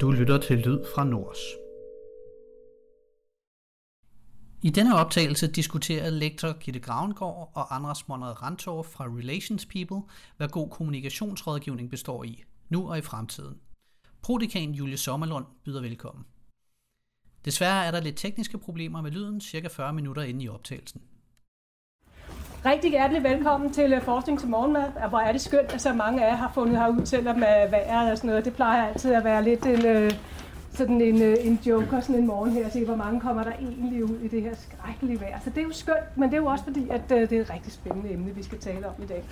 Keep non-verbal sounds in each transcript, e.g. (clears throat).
Du lytter til Lyd fra Nords. I denne optagelse diskuterer lektor Gitte Gravengård og Anders Monrad Rantorf fra Relations People, hvad god kommunikationsrådgivning består i, nu og i fremtiden. Prodekan Julie Sommerlund byder velkommen. Desværre er der lidt tekniske problemer med lyden cirka 40 minutter inde i optagelsen. Rigtig hjertelig velkommen til øh, Forskning til Morgenmad. Hvor er det skønt, at så mange af jer har fundet herud, selvom øh, vejret og sådan noget. Det plejer altid at være lidt en, øh, sådan en, en joker sådan en morgen her, at se, hvor mange kommer der egentlig ud i det her skrækkelige vejr. Så det er jo skønt, men det er jo også fordi, at det er et rigtig spændende emne, vi skal tale om i dag.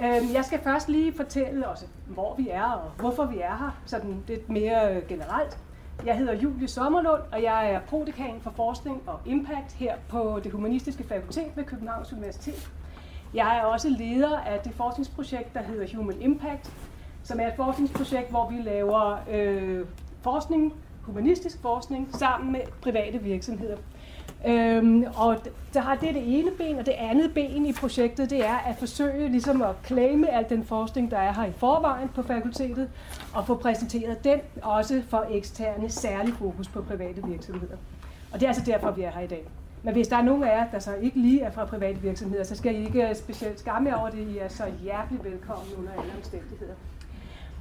Øhm, jeg skal først lige fortælle os, hvor vi er og hvorfor vi er her, sådan lidt mere generelt. Jeg hedder Julie Sommerlund, og jeg er prodekan for forskning og impact her på det humanistiske fakultet ved Københavns Universitet. Jeg er også leder af det forskningsprojekt, der hedder Human Impact, som er et forskningsprojekt, hvor vi laver øh, forskning, humanistisk forskning, sammen med private virksomheder. Øhm, og der har det det ene ben, og det andet ben i projektet, det er at forsøge ligesom at claime al den forskning, der er her i forvejen på fakultetet, og få præsenteret den også for eksterne, særlig fokus på private virksomheder. Og det er altså derfor, vi er her i dag. Men hvis der er nogen af jer, der så ikke lige er fra private virksomheder, så skal I ikke specielt skamme over det. I er så hjertelig velkommen under alle omstændigheder.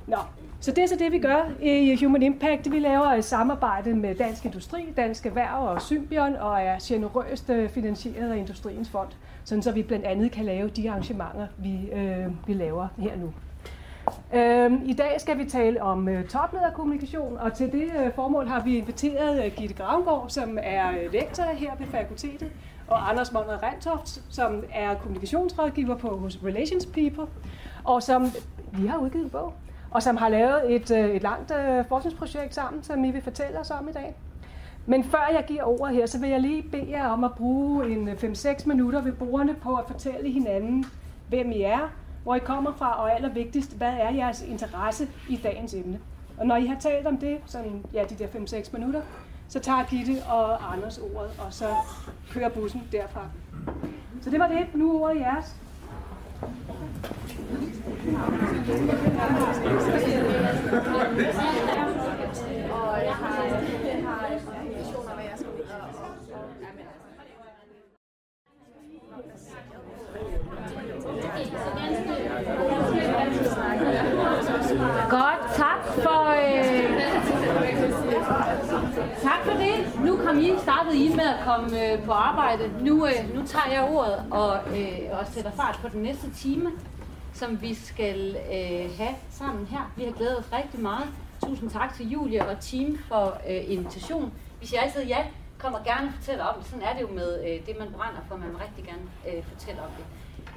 Nå, så det er så det, vi gør i Human Impact. Vi laver et samarbejde med Dansk Industri, Dansk Erhverv og Symbion, og er generøst øh, finansieret af Industriens Fond, sådan så vi blandt andet kan lave de arrangementer, vi, øh, vi laver her nu. Øh, I dag skal vi tale om øh, toplederkommunikation, og til det øh, formål har vi inviteret øh, Gitte Gravgaard, som er øh, lektor her ved fakultetet, og Anders Monrad Rentoft, som er kommunikationsrådgiver på hos Relations People, og som vi har udgivet en bog, og som har lavet et, øh, et langt øh, forskningsprojekt sammen, som I vil fortælle os om i dag. Men før jeg giver ordet her, så vil jeg lige bede jer om at bruge en øh, 5-6 minutter ved bordene på at fortælle hinanden, hvem I er, hvor I kommer fra, og allervigtigst, hvad er jeres interesse i dagens emne. Og når I har talt om det, sådan, ja, de der 5-6 minutter, så tager Gitte og Anders ordet, og så kører bussen derfra. Så det var det. Nu er ordet jeres og har tak for, øh, tak for har I, startede I med at komme øh, på arbejde. Nu, øh, nu tager jeg ordet og, øh, og sætter fart på den næste time som vi skal øh, have sammen her. Vi har glædet os rigtig meget. Tusind tak til Julia og team for øh, invitation. Hvis siger altid ja, kommer gerne og fortæller om det. Sådan er det jo med øh, det, man brænder for. Man vil rigtig gerne øh, fortælle om det.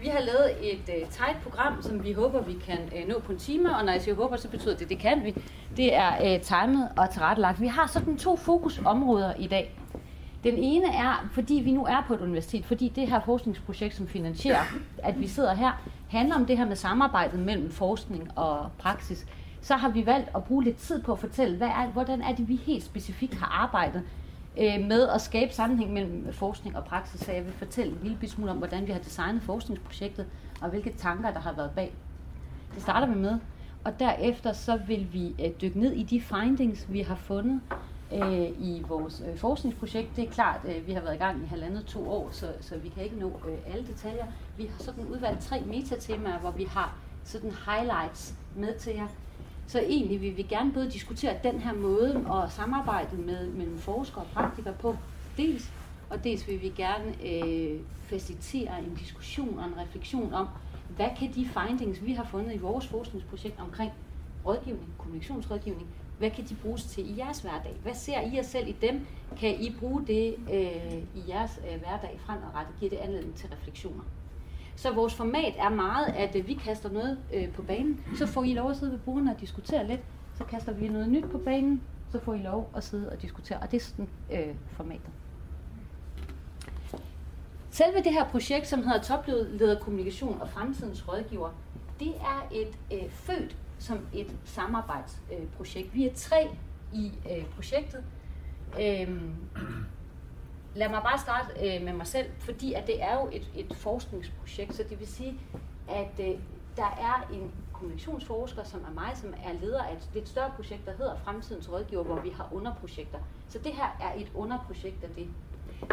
Vi har lavet et øh, tight program, som vi håber, vi kan øh, nå på en time. Og når jeg siger håber, så betyder det, det kan vi. Det er øh, timet og tilrettelagt. Vi har sådan to fokusområder i dag. Den ene er, fordi vi nu er på et universitet, fordi det her forskningsprojekt, som finansierer, at vi sidder her, handler om det her med samarbejdet mellem forskning og praksis, så har vi valgt at bruge lidt tid på at fortælle, hvad er, hvordan er det, vi helt specifikt har arbejdet øh, med at skabe sammenhæng mellem forskning og praksis. Så jeg vil fortælle en lille smule om, hvordan vi har designet forskningsprojektet, og hvilke tanker, der har været bag. Det starter vi med. Og derefter så vil vi øh, dykke ned i de findings, vi har fundet øh, i vores øh, forskningsprojekt. Det er klart, øh, vi har været i gang i halvandet to år, så, så vi kan ikke nå øh, alle detaljer. Vi har sådan udvalgt tre metatemaer, hvor vi har sådan highlights med til jer. Så egentlig vil vi gerne både diskutere den her måde og samarbejde med, mellem forskere og praktikere på, dels, og dels vil vi gerne øh, facilitere en diskussion og en refleksion om, hvad kan de findings, vi har fundet i vores forskningsprojekt omkring rådgivning, kommunikationsrådgivning, hvad kan de bruges til i jeres hverdag? Hvad ser I jer selv i dem? Kan I bruge det øh, i jeres øh, hverdag fremadrettet? Giver det anledning til refleksioner? Så vores format er meget, at øh, vi kaster noget øh, på banen, så får I lov at sidde ved bordene og diskutere lidt. Så kaster vi noget nyt på banen, så får I lov at sidde og diskutere. Og det er sådan øh, formatet. Selve det her projekt, som hedder Toplederkommunikation og Fremtidens Rådgiver, det er et øh, født som et samarbejdsprojekt. Øh, Vi er tre i øh, projektet. Øhm, lad mig bare starte øh, med mig selv, fordi at det er jo et, et forskningsprojekt, så det vil sige, at øh, der er en kommunikationsforsker, som er mig, som er leder af et lidt større projekt, der hedder Fremtidens Rådgiver, hvor vi har underprojekter. Så det her er et underprojekt af det.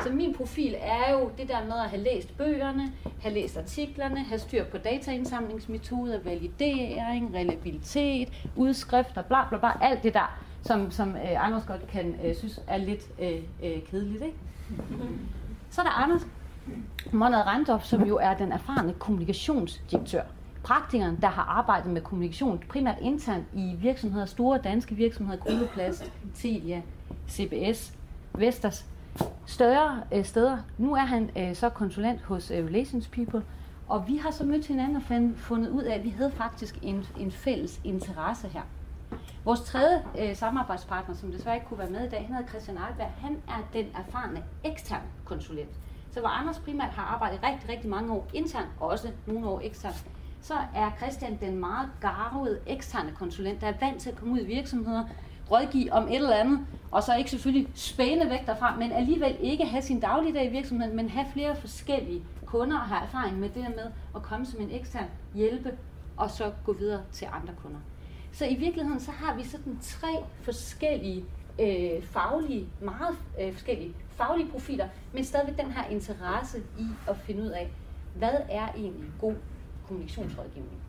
Så min profil er jo det der med at have læst bøgerne, have læst artiklerne, have styr på dataindsamlingsmetoder, validering, reliabilitet, udskrifter, bla bla bla, alt det der, som, som øh, Anders godt kan øh, synes er lidt øh, øh, kedeligt. Ikke? Så er der Anders Monad Randolph, som jo er den erfarne kommunikationsdirektør. Praktikeren, der har arbejdet med kommunikation primært internt i virksomheder, store danske virksomheder, Gruneplast, Telia, CBS, Vestas, større øh, steder. Nu er han øh, så konsulent hos øh, Relations People, og vi har så mødt hinanden og fundet ud af, at vi havde faktisk en, en fælles interesse her. Vores tredje øh, samarbejdspartner, som desværre ikke kunne være med i dag, han hedder Christian Arlberg. Han er den erfarne ekstern konsulent. Så hvor Anders primært har arbejdet rigtig, rigtig mange år internt, og også nogle år eksternt, så er Christian den meget garvede eksterne konsulent, der er vant til at komme ud i virksomheder, rådgive om et eller andet, og så ikke selvfølgelig spæne væk derfra, men alligevel ikke have sin dagligdag i virksomheden, men have flere forskellige kunder og have erfaring med det der med at komme som en ekstern hjælpe, og så gå videre til andre kunder. Så i virkeligheden så har vi sådan tre forskellige øh, faglige, meget øh, forskellige faglige profiler, men stadigvæk den her interesse i at finde ud af, hvad er egentlig god kommunikationsrådgivning.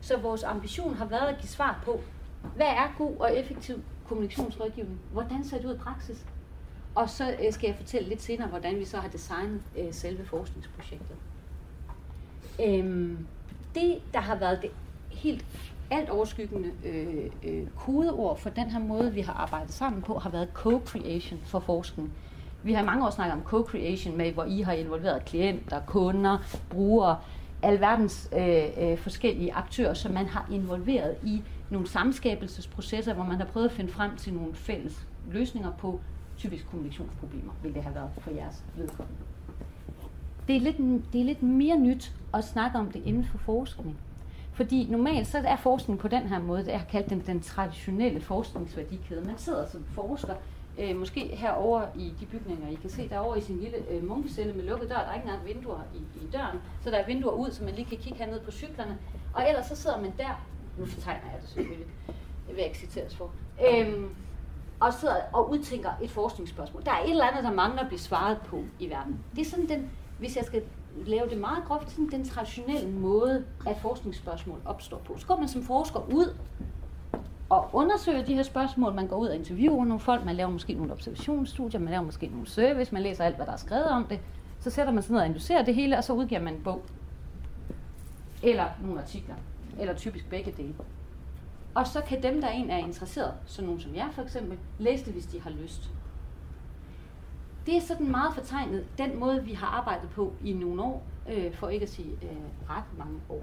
Så vores ambition har været at give svar på, hvad er god og effektiv kommunikationsrådgivning? Hvordan ser det ud i praksis? Og så øh, skal jeg fortælle lidt senere, hvordan vi så har designet øh, selve forskningsprojektet. Øhm, det, der har været det helt alt overskyggende øh, øh, kodeord for den her måde, vi har arbejdet sammen på, har været co-creation for forskning. Vi har mange år snakket om co-creation med, hvor I har involveret klienter, kunder, brugere, alverdens øh, øh, forskellige aktører, som man har involveret i nogle samskabelsesprocesser, hvor man har prøvet at finde frem til nogle fælles løsninger på typisk kommunikationsproblemer, vil det have været for jeres vedkommende. Det er lidt, det er lidt mere nyt at snakke om det inden for forskning. Fordi normalt så er forskning på den her måde, det har kaldt den, den traditionelle forskningsværdikæde. Man sidder som forsker, øh, måske herover i de bygninger, I kan se derovre i sin lille øh, munkecelle med lukket dør. Der er ikke engang vinduer i, i døren, så der er vinduer ud, så man lige kan kigge herned på cyklerne. Og ellers så sidder man der, nu fortegner jeg det selvfølgelig, det vil jeg ikke citeres for, øhm, og sidder og udtænker et forskningsspørgsmål. Der er et eller andet, der mangler at blive svaret på i verden. Det er sådan den, hvis jeg skal lave det meget groft, sådan den traditionelle måde, at forskningsspørgsmål opstår på. Så går man som forsker ud og undersøger de her spørgsmål. Man går ud og interviewer nogle folk, man laver måske nogle observationsstudier, man laver måske nogle service, man læser alt, hvad der er skrevet om det. Så sætter man sig ned og analyserer det hele, og så udgiver man en bog. Eller nogle artikler. Eller typisk begge dele. Og så kan dem, der en er interesseret, så nogen som jeg for eksempel, læse det, hvis de har lyst. Det er sådan meget fortegnet, den måde, vi har arbejdet på i nogle år, øh, for ikke at sige øh, ret mange år.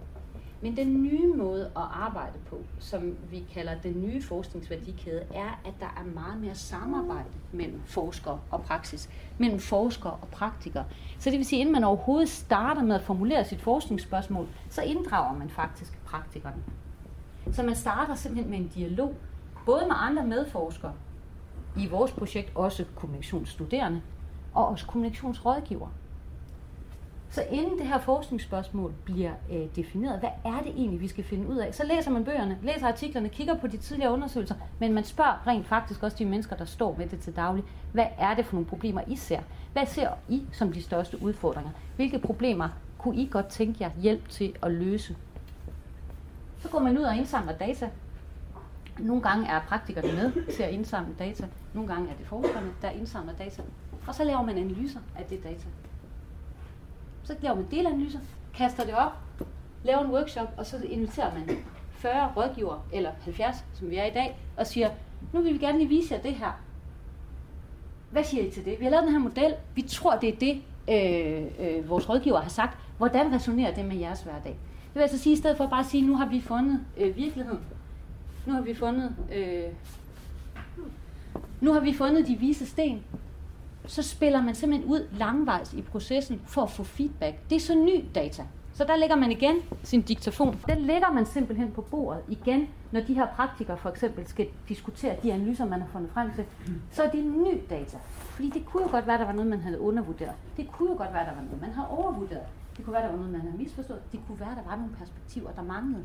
Men den nye måde at arbejde på, som vi kalder den nye forskningsværdikæde, er, at der er meget mere samarbejde mellem forskere og praksis, mellem forskere og praktikere. Så det vil sige, at inden man overhovedet starter med at formulere sit forskningsspørgsmål, så inddrager man faktisk praktikerne. Så man starter simpelthen med en dialog, både med andre medforskere, i vores projekt også kommunikationsstuderende, og også kommunikationsrådgiver. Så inden det her forskningsspørgsmål bliver øh, defineret, hvad er det egentlig, vi skal finde ud af, så læser man bøgerne, læser artiklerne, kigger på de tidligere undersøgelser, men man spørger rent faktisk også de mennesker, der står med det til daglig, hvad er det for nogle problemer, I ser? Hvad ser I som de største udfordringer? Hvilke problemer kunne I godt tænke jer hjælp til at løse? Så går man ud og indsamler data. Nogle gange er praktikerne med til at indsamle data. Nogle gange er det forskerne, der indsamler data. Og så laver man analyser af det data. Så laver man delanalyser, kaster det op, laver en workshop, og så inviterer man 40 rådgivere, eller 70, som vi er i dag, og siger, nu vil vi gerne lige vise jer det her. Hvad siger I til det? Vi har lavet den her model. Vi tror, det er det, øh, øh, vores rådgiver har sagt. Hvordan resonerer det med jeres hverdag? Det vil altså sige, i stedet for bare at sige, nu har vi fundet øh, virkeligheden. Nu har vi fundet øh, nu har vi fundet de vise sten så spiller man simpelthen ud langvejs i processen for at få feedback. Det er så ny data. Så der lægger man igen sin diktafon. Den lægger man simpelthen på bordet igen, når de her praktikere for eksempel skal diskutere de analyser, man har fundet frem til. Så er det ny data. Fordi det kunne jo godt være, der var noget, man havde undervurderet. Det kunne jo godt være, der var noget, man har overvurderet. Det kunne være, der var noget, man havde misforstået. Det kunne være, der var nogle perspektiver, der manglede.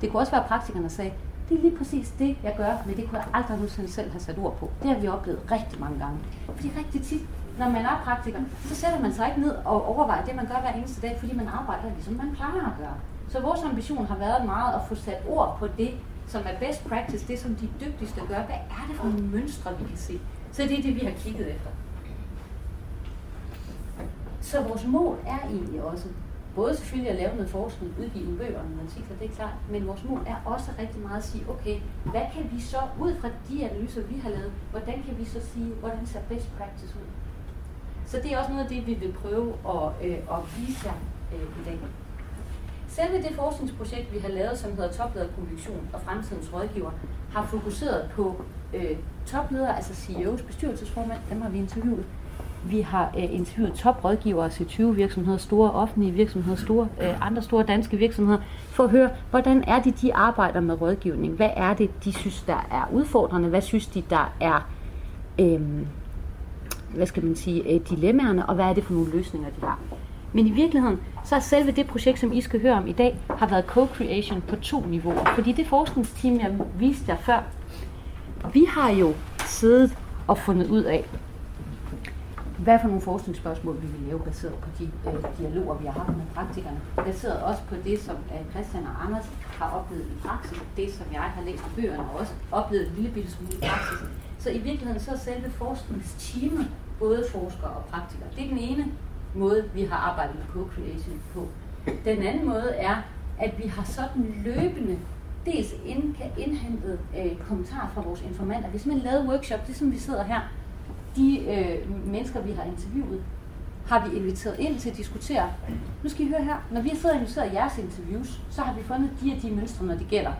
Det kunne også være, at praktikerne sagde, det er lige præcis det, jeg gør, men det kunne jeg aldrig nogensinde selv have sat ord på. Det har vi oplevet rigtig mange gange. Fordi rigtig tit, når man er praktiker, så sætter man sig ikke ned og overvejer det, man gør hver eneste dag, fordi man arbejder ligesom man plejer at gøre. Så vores ambition har været meget at få sat ord på det, som er best practice, det som de dygtigste gør. Hvad er det for nogle mønstre, vi kan se? Så det er det, vi har kigget efter. Så vores mål er egentlig også, både selvfølgelig at lave noget forskning, udgive bøger og nogle artikler, det er klart, men vores mål er også rigtig meget at sige, okay, hvad kan vi så, ud fra de analyser, vi har lavet, hvordan kan vi så sige, hvordan ser best practice ud? Så det er også noget af det, vi vil prøve at, øh, at vise jer øh, i dag. Selve det forskningsprojekt, vi har lavet, som hedder Toplederkommunikation og Fremtidens Rådgiver, har fokuseret på øh, topledere, altså CEOs, bestyrelsesformand, dem har vi interviewet. Vi har øh, interviewet toprådgivere til 20 virksomheder, store offentlige virksomheder, store, øh, andre store danske virksomheder, for at høre, hvordan er det, de arbejder med rådgivning? Hvad er det, de synes, der er udfordrende? Hvad synes de, der er øh, hvad skal man sige, øh, dilemmaerne, og hvad er det for nogle løsninger, de har? Men i virkeligheden, så er selve det projekt, som I skal høre om i dag, har været co-creation på to niveauer. Fordi det forskningsteam, jeg viste jer før, vi har jo siddet og fundet ud af, hvad for nogle forskningsspørgsmål vi vil lave, baseret på de øh, dialoger, vi har haft med praktikerne. Baseret også på det, som øh, Christian og Anders har oplevet i praksis, det som jeg har læst i bøgerne og også oplevet en lille bitte smule i praksis. Så i virkeligheden så er selve forskningsteamet både forskere og praktikere. Det er den ene måde, vi har arbejdet med co-creation på. Den anden måde er, at vi har sådan løbende dels ind, kan indhentet øh, kommentarer fra vores informanter. Vi har simpelthen lavet workshop, det som vi sidder her. De øh, mennesker, vi har interviewet, har vi inviteret ind til at diskutere. Nu skal I høre her. Når vi har siddet og analyseret jeres interviews, så har vi fundet de og de mønstre, når det gælder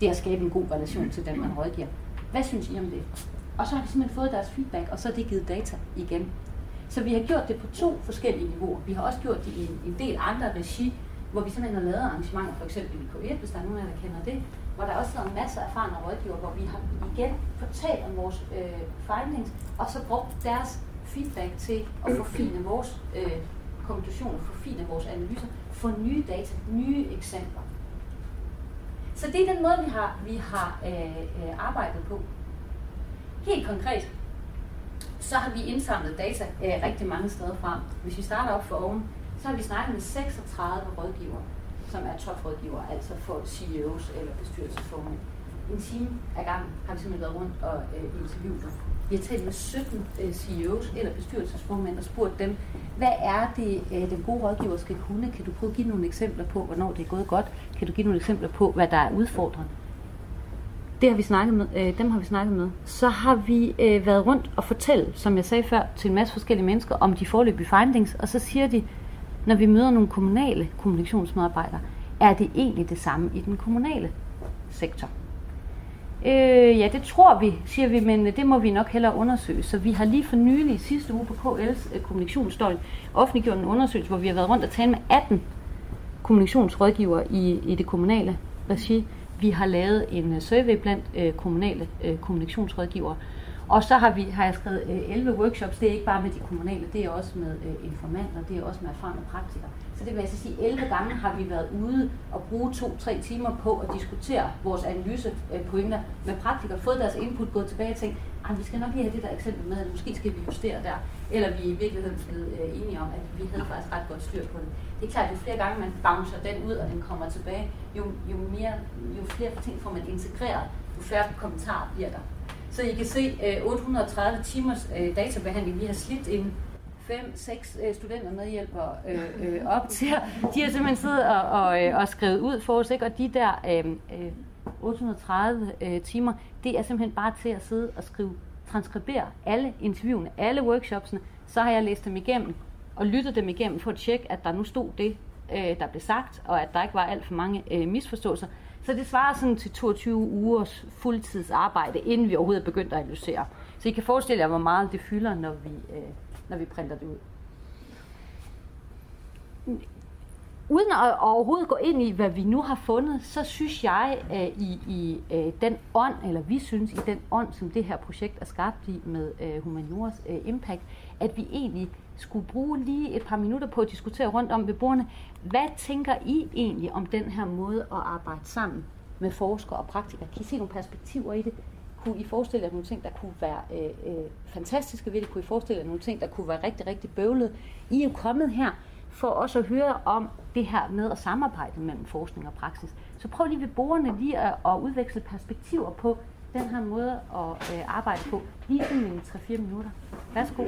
det at skabe en god relation til den, man rådgiver. Hvad synes I om det? Og så har vi simpelthen fået deres feedback, og så er det givet data igen. Så vi har gjort det på to forskellige niveauer. Vi har også gjort det i en, en del andre regi, hvor vi simpelthen har lavet arrangementer, for eksempel i K1, hvis der er nogen af jer, der kender det, hvor der også sidder masser af erfarne rådgiver, hvor vi har igen fortalt om vores øh, findings, og så brugt deres feedback til at forfine vores øh, konklusioner, forfine vores analyser, få nye data, nye eksempler. Så det er den måde, vi har, vi har øh, øh arbejdet på. Helt konkret, så har vi indsamlet data øh, rigtig mange steder fra. Hvis vi starter op for oven, så har vi snakket med 36 rådgivere, som er toprådgiver, altså for CEOs eller bestyrelsesformænd. En time ad gang har vi simpelthen været rundt og øh, interviewet dem. Vi har talt med 17 øh, CEOs eller bestyrelsesformænd og spurgt dem, hvad er det, øh, den gode rådgiver skal kunne? Kan du prøve at give nogle eksempler på, hvornår det er gået godt? Kan du give nogle eksempler på, hvad der er udfordrende? Det har vi snakket med, øh, dem har vi snakket med. Så har vi øh, været rundt og fortælle, som jeg sagde før, til en masse forskellige mennesker om de forløbige findings, og så siger de, når vi møder nogle kommunale kommunikationsmedarbejdere, er det egentlig det samme i den kommunale sektor? Øh, ja, det tror vi, siger vi, men det må vi nok hellere undersøge. Så vi har lige for nylig sidste uge på KL's øh, kommunikationsstøj offentliggjort en undersøgelse, hvor vi har været rundt og talt med 18 kommunikationsrådgivere i, i det kommunale regi. Vi har lavet en øh, survey blandt øh, kommunale øh, kommunikationsrådgivere. Og så har, vi, har jeg skrevet øh, 11 workshops. Det er ikke bare med de kommunale, det er også med øh, informanter, det er også med erfarne praktikere. Så det vil jeg sige, 11 gange har vi været ude og bruge to-tre timer på at diskutere vores analysepointer øh, med praktikere, fået deres input, gået tilbage og tænkt, at vi skal nok lige have det der eksempel med, at måske skal vi justere der. Eller vi er i virkeligheden blevet øh, enige om, at vi havde faktisk ret godt styr på det. Det er klart, at jo flere gange man bouncer den ud, og den kommer tilbage, jo, jo, mere, jo flere ting får man integreret, jo færre kommentarer bliver der. Så I kan se øh, 830 timers øh, databehandling. Vi har slidt en fem, seks øh, studenter medhjælper øh, øh, op til. De har simpelthen siddet og, og, og skrevet ud for os, ikke? og de der øh, 830 øh, timer, det er simpelthen bare til at sidde og skrive, transkribere alle interviewene, alle workshopsene, så har jeg læst dem igennem og lyttet dem igennem for at tjekke, at der nu stod det, øh, der blev sagt, og at der ikke var alt for mange øh, misforståelser. Så det svarer sådan til 22 ugers fuldtidsarbejde, inden vi overhovedet er begyndt at analysere. Så I kan forestille jer, hvor meget det fylder, når vi, øh, når vi printer det ud. uden at overhovedet gå ind i, hvad vi nu har fundet, så synes jeg uh, i, i øh, den ånd, eller vi synes i den ånd, som det her projekt er skabt i med øh, uh, Humanioras uh, Impact, at vi egentlig skulle bruge lige et par minutter på at diskutere rundt om ved bordene, hvad tænker I egentlig om den her måde at arbejde sammen med forskere og praktikere? Kan I se nogle perspektiver i det? Kunne I forestille jer nogle ting, der kunne være øh, øh, fantastiske ved det? Kunne I forestille jer nogle ting, der kunne være rigtig, rigtig bøvlet? I er jo kommet her for også at høre om det her med at samarbejde mellem forskning og praksis. Så prøv lige ved borgerne lige at, at udveksle perspektiver på den her måde at øh, arbejde på. Lige i 3-4 minutter. Værsgo.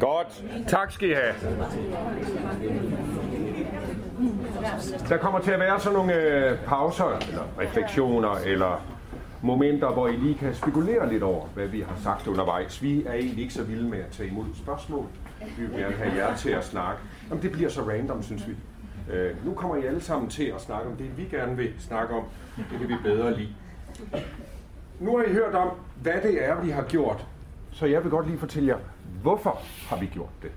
Godt. Tak skal I have. Der kommer til at være sådan nogle øh, pauser, eller refleksioner, eller momenter, hvor I lige kan spekulere lidt over, hvad vi har sagt undervejs. Vi er egentlig ikke så vilde med at tage imod spørgsmål. Vi vil gerne have jer til at snakke. Jamen, det bliver så random, synes vi. Øh, nu kommer I alle sammen til at snakke om det, vi gerne vil snakke om. Det kan vi bedre lide. Nu har I hørt om, hvad det er, vi har gjort. Så jeg vil godt lige fortælle jer, hvorfor har vi gjort det.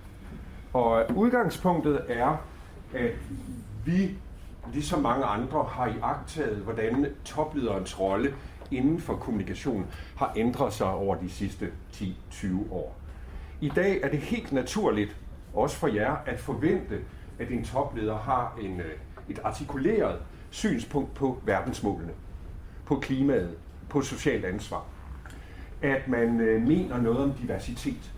Og udgangspunktet er, at vi, ligesom mange andre, har iagtaget, hvordan toplederens rolle inden for kommunikation har ændret sig over de sidste 10-20 år. I dag er det helt naturligt, også for jer, at forvente, at en topleder har en, øh, et artikuleret synspunkt på verdensmålene, på klimaet, på socialt ansvar. At man øh, mener noget om diversitet.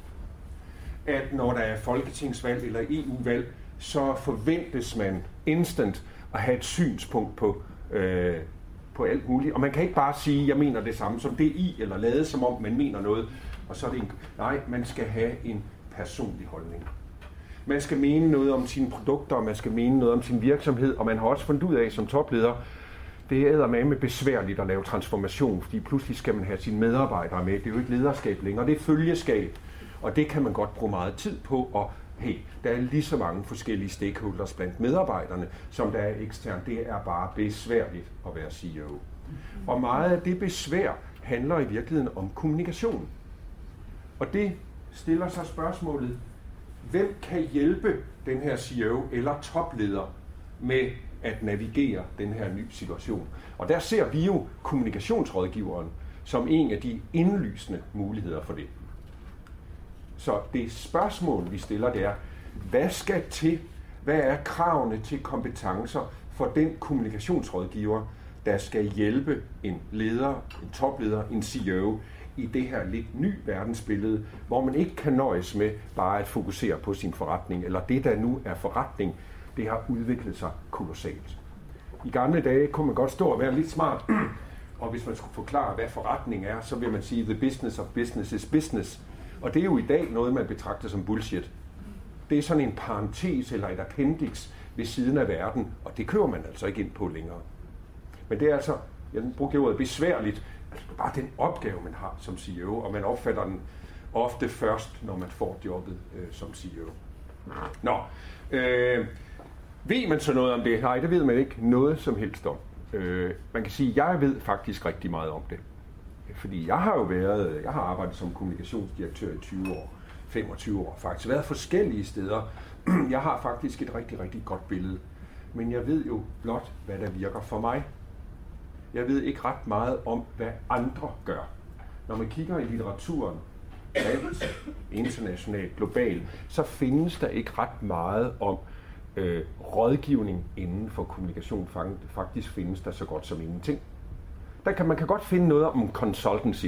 At når der er folketingsvalg eller EU-valg, så forventes man instant at have et synspunkt på, øh, på alt muligt. Og man kan ikke bare sige, jeg mener det samme som det i, eller lade som om man mener noget, og så er det en... Nej, man skal have en personlig holdning. Man skal mene noget om sine produkter, man skal mene noget om sin virksomhed, og man har også fundet ud af som topleder, det er med besværligt at lave transformation, fordi pludselig skal man have sine medarbejdere med. Det er jo ikke lederskab længere, det er følgeskab. Og det kan man godt bruge meget tid på, og hey, der er lige så mange forskellige stakeholders blandt medarbejderne, som der er eksternt. Det er bare besværligt at være CEO. Og meget af det besvær handler i virkeligheden om kommunikation. Og det stiller sig spørgsmålet, hvem kan hjælpe den her CEO eller topleder med at navigere den her nye situation? Og der ser vi jo kommunikationsrådgiveren som en af de indlysende muligheder for det. Så det spørgsmål, vi stiller, det er, hvad skal til? Hvad er kravene til kompetencer for den kommunikationsrådgiver, der skal hjælpe en leder, en topleder, en CEO i det her lidt ny verdensbillede, hvor man ikke kan nøjes med bare at fokusere på sin forretning, eller det, der nu er forretning, det har udviklet sig kolossalt. I gamle dage kunne man godt stå og være lidt smart, (clears throat) og hvis man skulle forklare, hvad forretning er, så vil man sige, the business of business is business. Og det er jo i dag noget, man betragter som bullshit. Det er sådan en parentes eller et appendix ved siden af verden, og det kører man altså ikke ind på længere. Men det er altså, jeg brugte ordet besværligt, altså bare den opgave, man har som CEO, og man opfatter den ofte først, når man får jobbet øh, som CEO. Nå, øh, ved man så noget om det? Nej, det ved man ikke noget som helst om. Øh, man kan sige, at jeg ved faktisk rigtig meget om det. Fordi jeg har jo været, jeg har arbejdet som kommunikationsdirektør i 20 år, 25 år faktisk, været forskellige steder. Jeg har faktisk et rigtig, rigtig godt billede. Men jeg ved jo blot, hvad der virker for mig. Jeg ved ikke ret meget om, hvad andre gør. Når man kigger i litteraturen, alt, internationalt, globalt, så findes der ikke ret meget om øh, rådgivning inden for kommunikation. Faktisk findes der så godt som ingenting. Der kan, man kan godt finde noget om consultancy,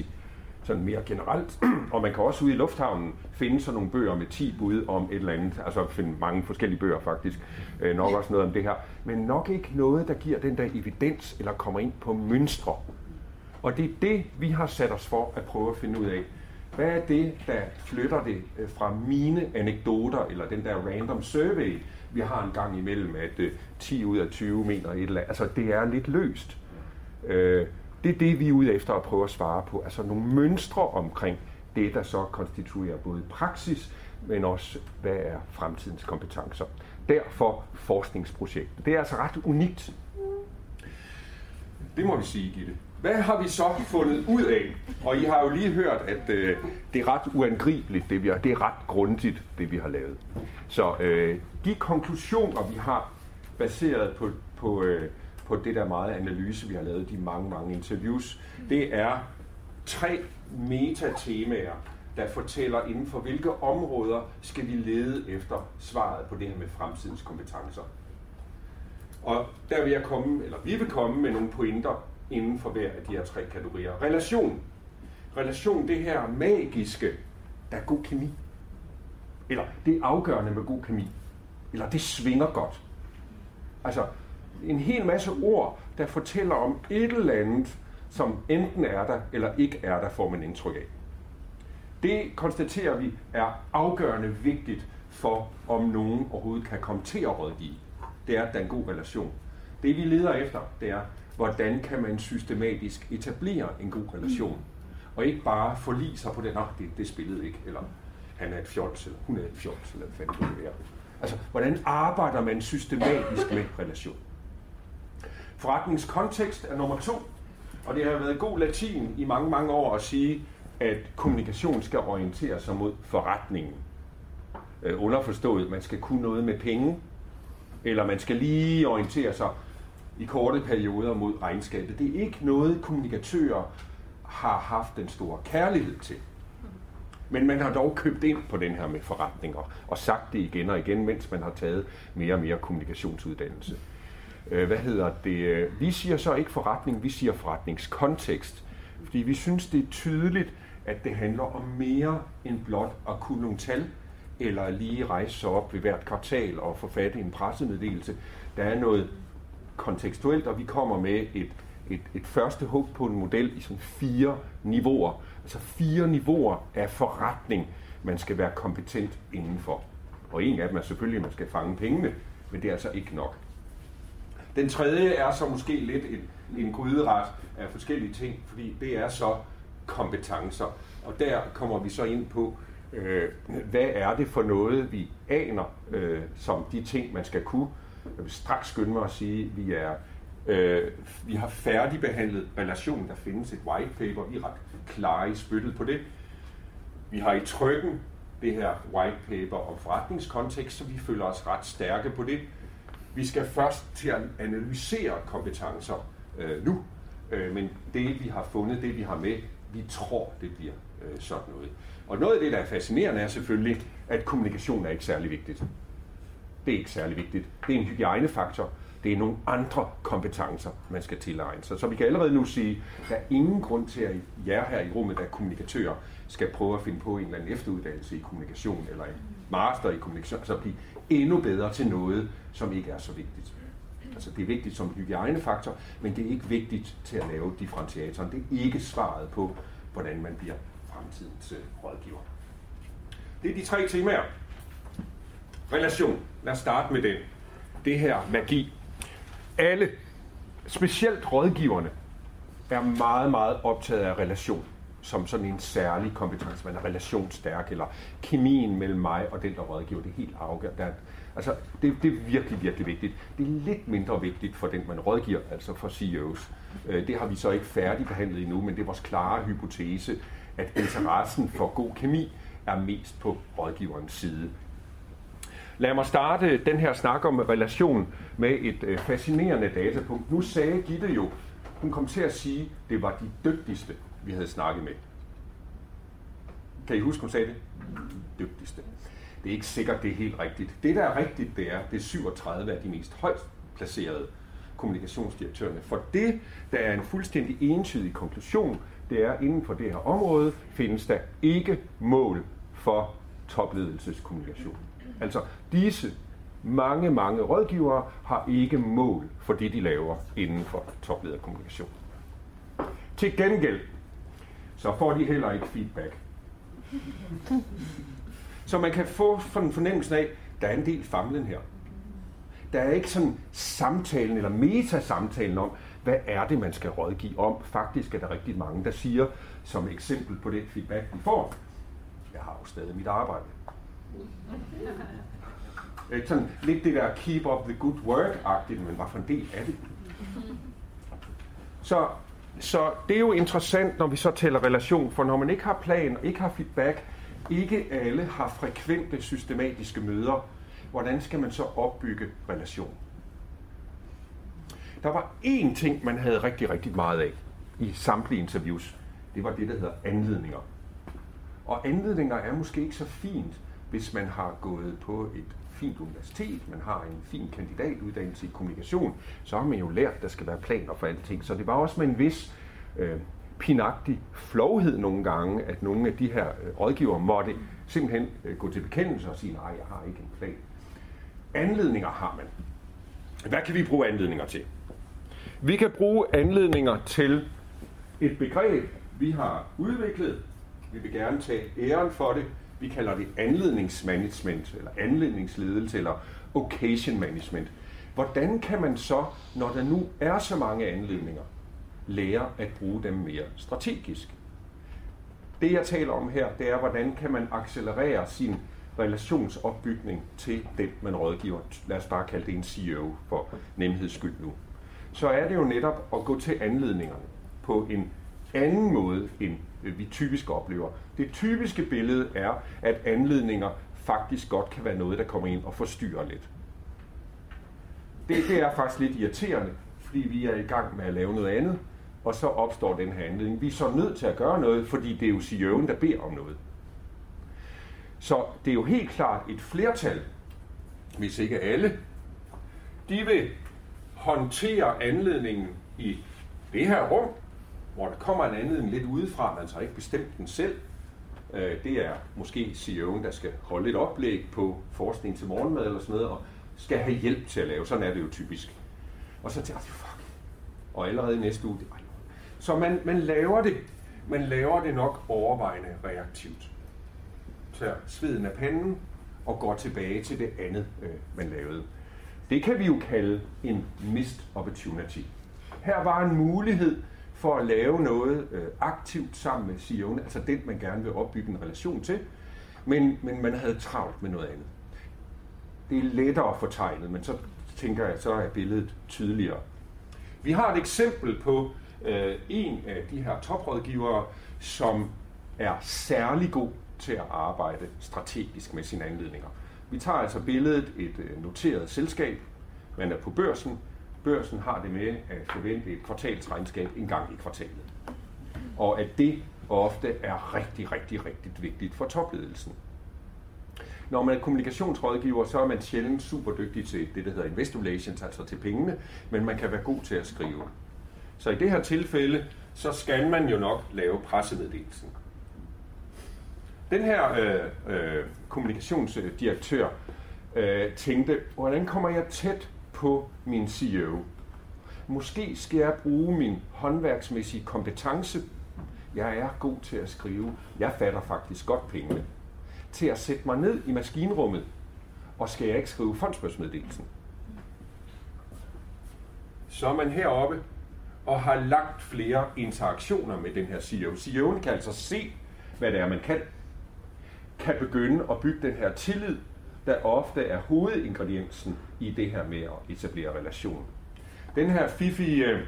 sådan mere generelt. (clears throat) og man kan også ude i lufthavnen finde sådan nogle bøger med 10 bud om et eller andet. Altså finde mange forskellige bøger faktisk. Øh, nok også noget om det her. Men nok ikke noget, der giver den der evidens eller kommer ind på mønstre. Og det er det, vi har sat os for at prøve at finde ud af. Hvad er det, der flytter det øh, fra mine anekdoter, eller den der random survey, vi har en gang imellem, at 10 øh, ud af 20 mener et eller andet. Altså, det er lidt løst. Øh, det er det, vi er ude efter at prøve at svare på. Altså nogle mønstre omkring det, der så konstituerer både praksis, men også, hvad er fremtidens kompetencer. Derfor forskningsprojektet. Det er altså ret unikt. Det må vi sige, Gitte. Hvad har vi så fundet ud af? Og I har jo lige hørt, at øh, det er ret uangribeligt, det vi har. Det er ret grundigt, det vi har lavet. Så øh, de konklusioner, vi har baseret på, på, øh, på det der meget analyse, vi har lavet, de mange, mange interviews, det er tre metatemaer, der fortæller inden for hvilke områder skal vi lede efter svaret på det her med fremtidens kompetencer. Og der vil jeg komme, eller vi vil komme med nogle pointer inden for hver af de her tre kategorier. Relation. Relation, det her magiske, der er god kemi. Eller det er afgørende med god kemi. Eller det svinger godt. Altså, en hel masse ord, der fortæller om et eller andet, som enten er der, eller ikke er der, får man indtryk af. Det konstaterer vi er afgørende vigtigt for, om nogen overhovedet kan komme til at rådgive. Det er, at der er en god relation. Det vi leder efter, det er, hvordan kan man systematisk etablere en god relation. Og ikke bare forlige sig på det, det, det spillede ikke, eller han er et fjols, eller hun er et fjols, eller hvad fanden det er. Altså, hvordan arbejder man systematisk med relation? Forretningskontekst er nummer to, og det har været god latin i mange, mange år at sige, at kommunikation skal orientere sig mod forretningen. Øh, underforstået, man skal kunne noget med penge, eller man skal lige orientere sig i korte perioder mod regnskabet. Det er ikke noget, kommunikatører har haft den store kærlighed til. Men man har dog købt ind på den her med forretninger, og sagt det igen og igen, mens man har taget mere og mere kommunikationsuddannelse. Øh, hvad hedder det? Vi siger så ikke forretning, vi siger forretningskontekst. Fordi vi synes, det er tydeligt, at det handler om mere end blot at kunne nogle tal, eller lige rejse sig op ved hvert kvartal og forfatte en pressemeddelelse. Der er noget kontekstuelt, og vi kommer med et, et, et første hug på en model i sådan fire niveauer. Altså fire niveauer af forretning, man skal være kompetent indenfor. Og en af dem er selvfølgelig, at man skal fange pengene, men det er altså ikke nok. Den tredje er så måske lidt en, en gryderet af forskellige ting, fordi det er så kompetencer. Og der kommer vi så ind på, øh, hvad er det for noget, vi aner øh, som de ting, man skal kunne. Jeg vil straks skynde mig at sige, at vi er øh, vi har færdigbehandlet relation. Der findes et white paper. Vi er ret klare i spyttet på det. Vi har i trykken det her white paper om forretningskontekst, så vi føler os ret stærke på det. Vi skal først til at analysere kompetencer øh, nu, øh, men det vi har fundet, det vi har med, vi tror, det bliver øh, sådan noget. Og noget af det, der er fascinerende, er selvfølgelig, at kommunikation er ikke særlig vigtigt. Det er ikke særlig vigtigt. Det er en hygiejnefaktor. Det er nogle andre kompetencer, man skal tilegne sig. Så vi kan allerede nu sige, at der er ingen grund til, at jer her i rummet, der er kommunikatører, skal prøve at finde på en eller anden efteruddannelse i kommunikation, eller en master i kommunikation, altså, så blive endnu bedre til noget, som ikke er så vigtigt. Altså det er vigtigt som hygiejnefaktor, men det er ikke vigtigt til at lave differentiatoren. Det er ikke svaret på, hvordan man bliver fremtidens øh, rådgiver. Det er de tre temaer. Relation. Lad os starte med den. Det her magi. Alle, specielt rådgiverne, er meget, meget optaget af relation som sådan en særlig kompetence. Man er relationsstærk, eller kemien mellem mig og den, der rådgiver, det er helt afgørende. Altså, det, det er virkelig, virkelig vigtigt. Det er lidt mindre vigtigt for den, man rådgiver, altså for CEOs. Øh, det har vi så ikke færdigbehandlet endnu, men det er vores klare hypotese, at interessen for god kemi er mest på rådgiverens side. Lad mig starte den her snak om relation med et øh, fascinerende datapunkt. Nu sagde Gitte jo, hun kom til at sige, at det var de dygtigste, vi havde snakket med. Kan I huske, hun sagde det? Dygtigste. Det er ikke sikkert, det er helt rigtigt. Det, der er rigtigt, det er, det er 37 af de mest højt placerede kommunikationsdirektørerne. For det, der er en fuldstændig entydig konklusion, det er, inden for det her område findes der ikke mål for topledelseskommunikation. Altså disse mange, mange rådgivere har ikke mål for det, de laver inden for toplederkommunikation. Til gengæld, så får de heller ikke feedback. Så man kan få en fornemmelse af, at der er en del famlen her. Der er ikke sådan samtalen eller metasamtalen om, hvad er det, man skal rådgive om. Faktisk er der rigtig mange, der siger, som eksempel på det feedback, de får, jeg har jo stadig mit arbejde. Sådan lidt det der keep up the good work-agtigt, men hvad for en del af det? Så så det er jo interessant, når vi så tæller relation, for når man ikke har plan, ikke har feedback, ikke alle har frekvente, systematiske møder, hvordan skal man så opbygge relation? Der var én ting, man havde rigtig, rigtig meget af i samtlige interviews. Det var det, der hedder anledninger. Og anledninger er måske ikke så fint, hvis man har gået på et fint universitet, man har en fin kandidatuddannelse i kommunikation, så har man jo lært, at der skal være planer for alting. Så det var også med en vis øh, pinagtig flovhed nogle gange, at nogle af de her øh, rådgivere måtte simpelthen øh, gå til bekendelse og sige, nej, jeg har ikke en plan. Anledninger har man. Hvad kan vi bruge anledninger til? Vi kan bruge anledninger til et begreb, vi har udviklet. Vi vil gerne tage æren for det. Vi kalder det anledningsmanagement, eller anledningsledelse, eller occasion management. Hvordan kan man så, når der nu er så mange anledninger, lære at bruge dem mere strategisk? Det jeg taler om her, det er, hvordan kan man accelerere sin relationsopbygning til den, man rådgiver. Lad os bare kalde det en CEO for nemheds skyld nu. Så er det jo netop at gå til anledningerne på en anden måde, end Øh, vi typisk oplever. Det typiske billede er, at anledninger faktisk godt kan være noget, der kommer ind og forstyrrer lidt. Det, det er faktisk lidt irriterende, fordi vi er i gang med at lave noget andet, og så opstår den her anledning. Vi er så nødt til at gøre noget, fordi det er jo CEO'en, der beder om noget. Så det er jo helt klart et flertal, hvis ikke alle, de vil håndtere anledningen i det her rum, hvor der kommer en anledning lidt udefra, man så ikke bestemt den selv. Øh, det er måske CEO'en, der skal holde et oplæg på forskning til morgenmad eller sådan noget, og skal have hjælp til at lave. Sådan er det jo typisk. Og så tænker jeg, fuck. Og allerede næste uge, det, så man, man laver det, man laver det nok overvejende reaktivt. Så sveden af panden og går tilbage til det andet, øh, man lavede. Det kan vi jo kalde en missed opportunity. Her var en mulighed for at lave noget øh, aktivt sammen med CEO'en, altså den, man gerne vil opbygge en relation til, men, men man havde travlt med noget andet. Det er lettere at få tegnet, men så tænker jeg, så er billedet tydeligere. Vi har et eksempel på øh, en af de her toprådgivere, som er særlig god til at arbejde strategisk med sine anledninger. Vi tager altså billedet et øh, noteret selskab, man er på børsen, børsen har det med at forvente et kvartalsregnskab en gang i kvartalet. Og at det ofte er rigtig, rigtig, rigtig vigtigt for topledelsen. Når man er kommunikationsrådgiver, så er man sjældent super dygtig til det, der hedder investor relations, altså til pengene, men man kan være god til at skrive. Så i det her tilfælde, så skal man jo nok lave pressemeddelelsen. Den her øh, øh, kommunikationsdirektør øh, tænkte, hvordan kommer jeg tæt på min CEO. Måske skal jeg bruge min håndværksmæssige kompetence. Jeg er god til at skrive. Jeg fatter faktisk godt pengene. Til at sætte mig ned i maskinrummet, og skal jeg ikke skrive fondsbørsmeddelelsen. Så er man heroppe og har lagt flere interaktioner med den her CEO. CEO'en kan altså se, hvad det er, man kan. Kan begynde at bygge den her tillid der ofte er hovedingrediensen i det her med at etablere relation. Den her fifi øh,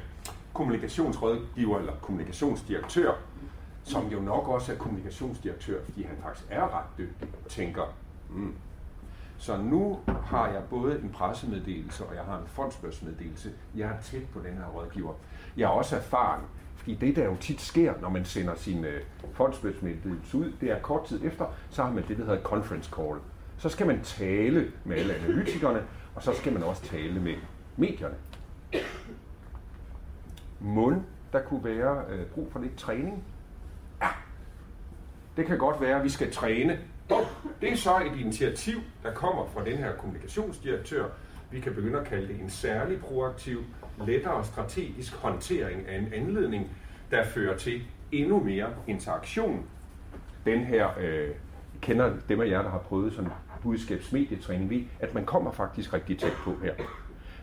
kommunikationsrådgiver eller kommunikationsdirektør, som jo nok også er kommunikationsdirektør, fordi han faktisk er ret dygtig, tænker, mm. så nu har jeg både en pressemeddelelse, og jeg har en fondsbørsmeddelelse. Jeg er tæt på den her rådgiver. Jeg er også erfaren, fordi det, der jo tit sker, når man sender sin øh, fondsbørsmeddelelse ud, det er kort tid efter, så har man det, der hedder conference call så skal man tale med alle analytikerne, og så skal man også tale med medierne. Mund, der kunne være øh, brug for lidt træning. Ja, det kan godt være, at vi skal træne. Og det er så et initiativ, der kommer fra den her kommunikationsdirektør. Vi kan begynde at kalde det en særlig proaktiv, lettere strategisk håndtering af en anledning, der fører til endnu mere interaktion. Den her øh, kender dem af jer, der har prøvet sådan budskabsmedietræning ved, at man kommer faktisk rigtig tæt på her.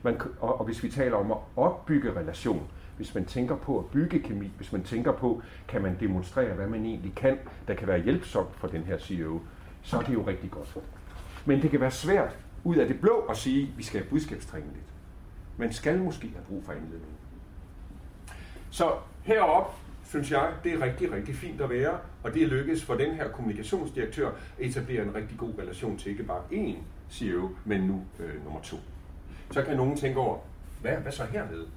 Man, og, og hvis vi taler om at opbygge relation, hvis man tænker på at bygge kemi, hvis man tænker på, kan man demonstrere, hvad man egentlig kan, der kan være hjælpsomt for den her CEO, så er det jo rigtig godt. Men det kan være svært ud af det blå at sige, at vi skal have budskabstræning lidt. Man skal måske have brug for anledning. Så Herop synes jeg, det er rigtig, rigtig fint at være, og det er lykkedes for den her kommunikationsdirektør at etablere en rigtig god relation til ikke bare én CEO, men nu øh, nummer to. Så kan nogen tænke over, hvad, hvad så hernede?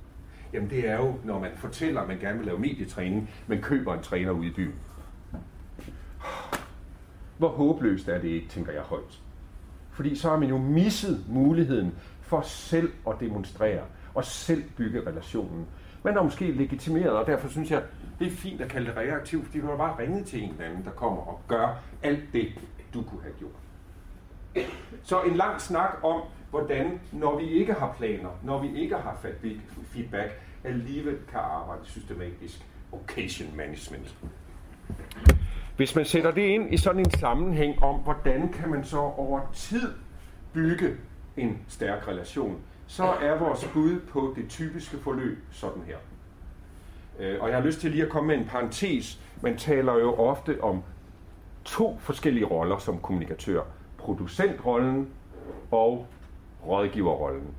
Jamen det er jo, når man fortæller, at man gerne vil lave medietræning, men køber en træner ude i byen. Hvor håbløst er det ikke, tænker jeg højt. Fordi så har man jo misset muligheden for selv at demonstrere og selv bygge relationen. Man har måske legitimeret, og derfor synes jeg, det er fint at kalde det reaktivt, fordi du har bare ringet til en eller anden, der kommer og gør alt det, du kunne have gjort. Så en lang snak om, hvordan, når vi ikke har planer, når vi ikke har feedback, alligevel kan arbejde systematisk. Occasion management. Hvis man sætter det ind i sådan en sammenhæng om, hvordan kan man så over tid bygge en stærk relation, så er vores bud på det typiske forløb sådan her. Øh, og jeg har lyst til lige at komme med en parentes. Man taler jo ofte om to forskellige roller som kommunikatør. Producentrollen og rådgiverrollen.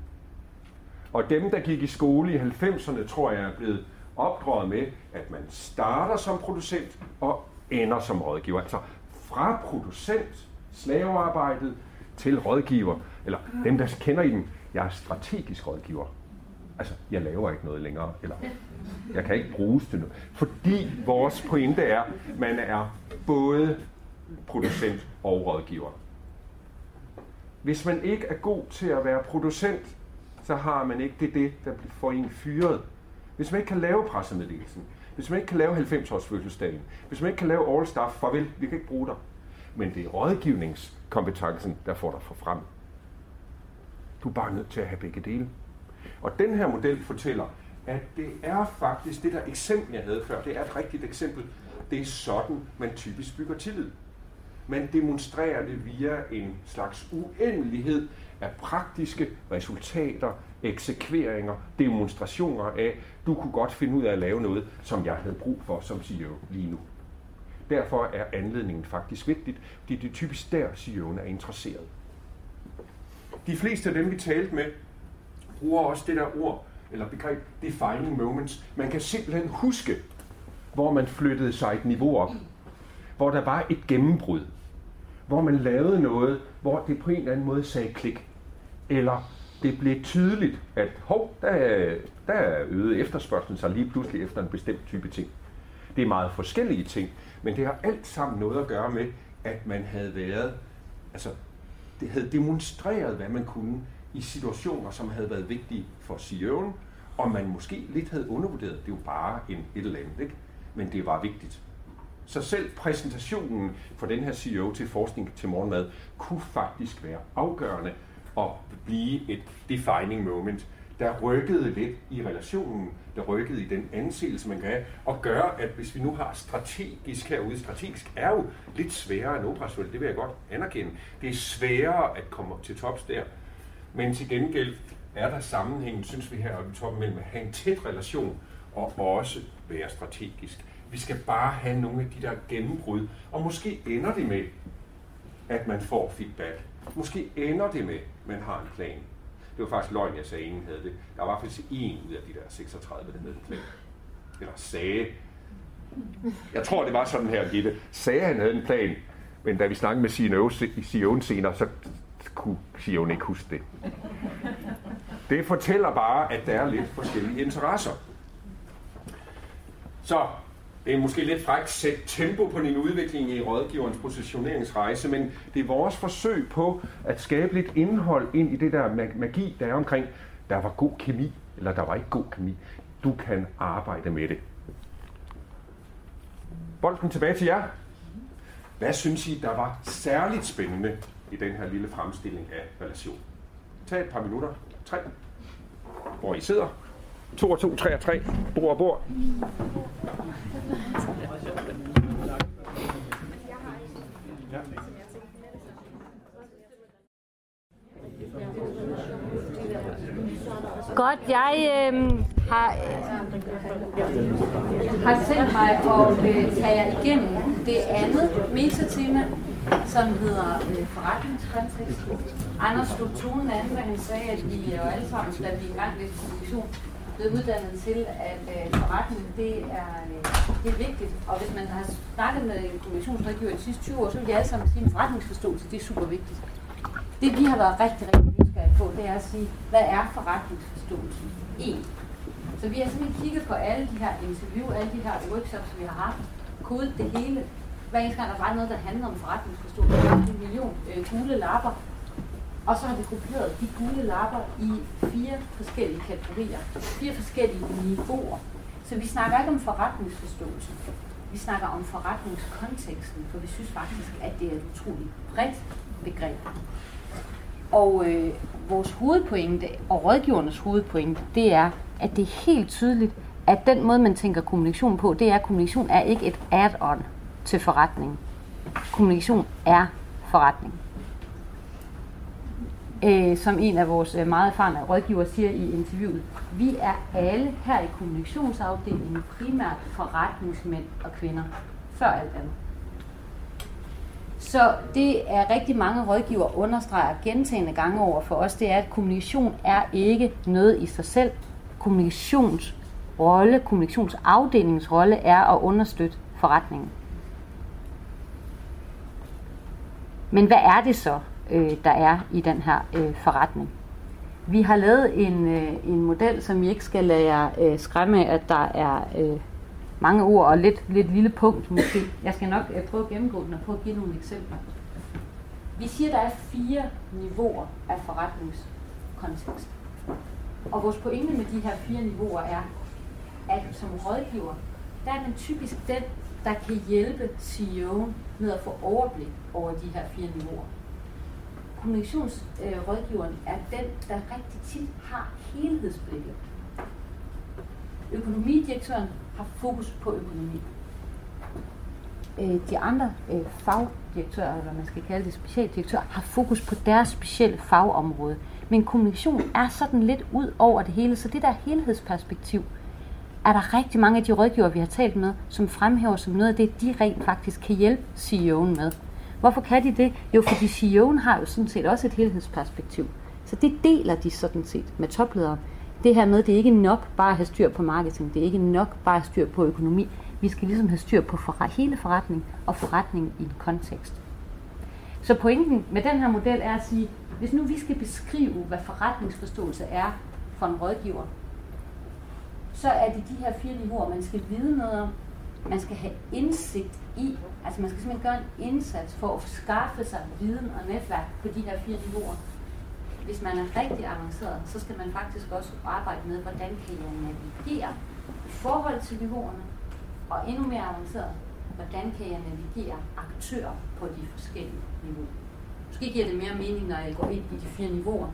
Og dem, der gik i skole i 90'erne, tror jeg er blevet opdraget med, at man starter som producent og ender som rådgiver. Altså fra producent, slavearbejdet, til rådgiver, eller dem, der kender i dem, jeg er strategisk rådgiver. Altså, jeg laver ikke noget længere, eller jeg kan ikke bruges til noget. Fordi vores pointe er, at man er både producent og rådgiver. Hvis man ikke er god til at være producent, så har man ikke det, det der får en fyret. Hvis man ikke kan lave pressemeddelelsen, hvis man ikke kan lave 90-års fødselsdagen, hvis man ikke kan lave all staff, farvel, vi kan ikke bruge dig. Men det er rådgivningskompetencen, der får dig for frem. Du er bare nødt til at have begge dele. Og den her model fortæller, at det er faktisk det der eksempel, jeg havde før, det er et rigtigt eksempel. Det er sådan, man typisk bygger tillid. Man demonstrerer det via en slags uendelighed af praktiske resultater, eksekveringer, demonstrationer af, du kunne godt finde ud af at lave noget, som jeg havde brug for som CEO lige nu. Derfor er anledningen faktisk vigtigt, fordi det er typisk der, CEO'en er interesseret. De fleste af dem, vi talte med, bruger også det der ord, eller begreb, defining moments. Man kan simpelthen huske, hvor man flyttede sig et niveau op. Hvor der var et gennembrud. Hvor man lavede noget, hvor det på en eller anden måde sagde klik. Eller det blev tydeligt, at hov, der, der øgede efterspørgselen sig lige pludselig efter en bestemt type ting. Det er meget forskellige ting, men det har alt sammen noget at gøre med, at man havde været, altså det havde demonstreret, hvad man kunne i situationer, som havde været vigtige for CEO'en, og man måske lidt havde undervurderet. Det er jo bare en, et eller andet, ikke? men det var vigtigt. Så selv præsentationen for den her CEO til forskning til morgenmad kunne faktisk være afgørende og blive et defining moment, der rykkede lidt i relationen, der rykkede i den anseelse, man kan have, og gør, at hvis vi nu har strategisk herude, strategisk er jo lidt sværere end operationelt, det vil jeg godt anerkende. Det er sværere at komme til tops der, men til gengæld er der sammenhæng, synes vi her oppe i toppen, mellem at have en tæt relation og også være strategisk. Vi skal bare have nogle af de der gennembrud, og måske ender det med, at man får feedback. Måske ender det med, at man har en plan. Det var faktisk løgn, jeg sagde, at ingen havde det. Der var faktisk en ud af de der 36, der havde en plan. Eller sagde. Jeg tror, det var sådan her, Gitte. Sagde, han havde en plan, men da vi snakkede med CEO'en senere, så kunne CEO'en ikke huske det. Det fortæller bare, at der er lidt forskellige interesser. Så det er måske lidt frækt sæt tempo på din udvikling i rådgiverens positioneringsrejse, men det er vores forsøg på at skabe lidt indhold ind i det der magi, der er omkring, der var god kemi, eller der var ikke god kemi. Du kan arbejde med det. Bolden tilbage til jer. Hvad synes I, der var særligt spændende i den her lille fremstilling af relation? Tag et par minutter. Tre. Hvor I sidder. 2 og 2, 3 og 3. Bord og bord. Godt, jeg øhm, øh, har, har tænkt mig at øh, tage jer igennem det andet metatema, som hedder øh, forretningskontekst. Anders slog tonen an, da han sagde, at vi jo alle sammen, da vi engang gang med kommunikation, blevet uddannet til, at øh, forretning det er, øh, det er vigtigt. Og hvis man har snakket med en kommunikationsrådgiver de sidste 20 år, så vil de alle sammen sige, at forretningsforståelse det er super vigtigt. Det vi har været rigtig, rigtig nysgerrige på, det er at sige, hvad er forretningsforståelse egentlig? Så vi har simpelthen kigget på alle de her interview, alle de her workshops, vi har haft, kodet det hele. Hver eneste gang der var noget, der handlede om forretningsforståelse, vi har en million øh, gule lapper, og så har vi grupperet de gule lapper i fire forskellige kategorier, fire forskellige niveauer. Så vi snakker ikke om forretningsforståelse. Vi snakker om forretningskonteksten, for vi synes faktisk, at det er et utroligt bredt begreb. Og øh, vores hovedpointe, og rådgivernes hovedpointe, det er, at det er helt tydeligt, at den måde, man tænker kommunikation på, det er, at kommunikation er ikke et add-on til forretning. Kommunikation er forretning øh, som en af vores øh, meget erfarne rådgiver siger i interviewet, vi er alle her i kommunikationsafdelingen primært forretningsmænd og kvinder, før alt andet. Så det er rigtig mange rådgiver understreger gentagende gange over for os, det er, at kommunikation er ikke noget i sig selv. Kommunikations rolle, kommunikationsafdelingens rolle er at understøtte forretningen. Men hvad er det så? øh, der er i den her øh, forretning. Vi har lavet en, øh, en model, som I ikke skal lade jer øh, skræmme af, at der er øh, mange ord og lidt, lidt lille punkt måske. Jeg skal nok øh, prøve at gennemgå den og prøve at give nogle eksempler. Vi siger, at der er fire niveauer af forretningskontekst. Og vores pointe med de her fire niveauer er, at som rådgiver, der er den typisk den, der kan hjælpe CEO'en med at få overblik over de her fire niveauer kommunikationsrådgiveren er den, der rigtig tit har helhedsblikket. Økonomidirektøren har fokus på økonomi. Øh, de andre øh, fagdirektører, eller man skal kalde det, specialdirektører, har fokus på deres specielle fagområde. Men kommunikation er sådan lidt ud over det hele, så det der helhedsperspektiv, er der rigtig mange af de rådgiver, vi har talt med, som fremhæver som noget af det, de rent faktisk kan hjælpe CEO'en med. Hvorfor kan de det? Jo, fordi CEO'en har jo sådan set også et helhedsperspektiv. Så det deler de sådan set med topledere. Det her med, det er ikke nok bare at have styr på marketing, det er ikke nok bare at have styr på økonomi. Vi skal ligesom have styr på for, hele forretning og forretningen i en kontekst. Så pointen med den her model er at sige, hvis nu vi skal beskrive, hvad forretningsforståelse er for en rådgiver, så er det de her fire niveauer, man skal vide noget om, man skal have indsigt i, altså man skal simpelthen gøre en indsats for at skaffe sig viden og netværk på de her fire niveauer. Hvis man er rigtig avanceret, så skal man faktisk også arbejde med, hvordan kan jeg navigere i forhold til niveauerne, og endnu mere avanceret, hvordan kan jeg navigere aktører på de forskellige niveauer. Måske giver det mere mening, når jeg går ind i de fire niveauer.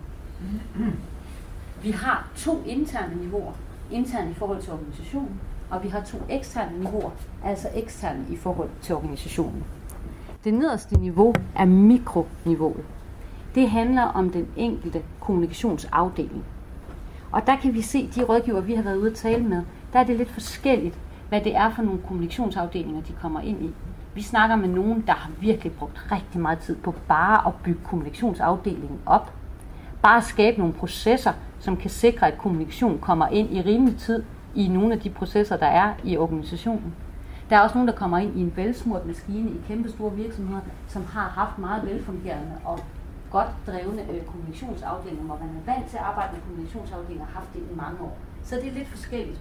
Vi har to interne niveauer internt i forhold til organisationen, og vi har to eksterne niveauer, altså eksterne i forhold til organisationen. Det nederste niveau er mikroniveauet. Det handler om den enkelte kommunikationsafdeling. Og der kan vi se, de rådgiver, vi har været ude at tale med, der er det lidt forskelligt, hvad det er for nogle kommunikationsafdelinger, de kommer ind i. Vi snakker med nogen, der har virkelig brugt rigtig meget tid på bare at bygge kommunikationsafdelingen op. Bare at skabe nogle processer, som kan sikre, at kommunikation kommer ind i rimelig tid i nogle af de processer, der er i organisationen. Der er også nogen, der kommer ind i en velsmurt maskine i kæmpe store virksomheder, som har haft meget velfungerende og godt drevne øh, kommunikationsafdelinger, hvor man er vant til at arbejde med kommunikationsafdelinger og har haft det i mange år. Så det er lidt forskelligt.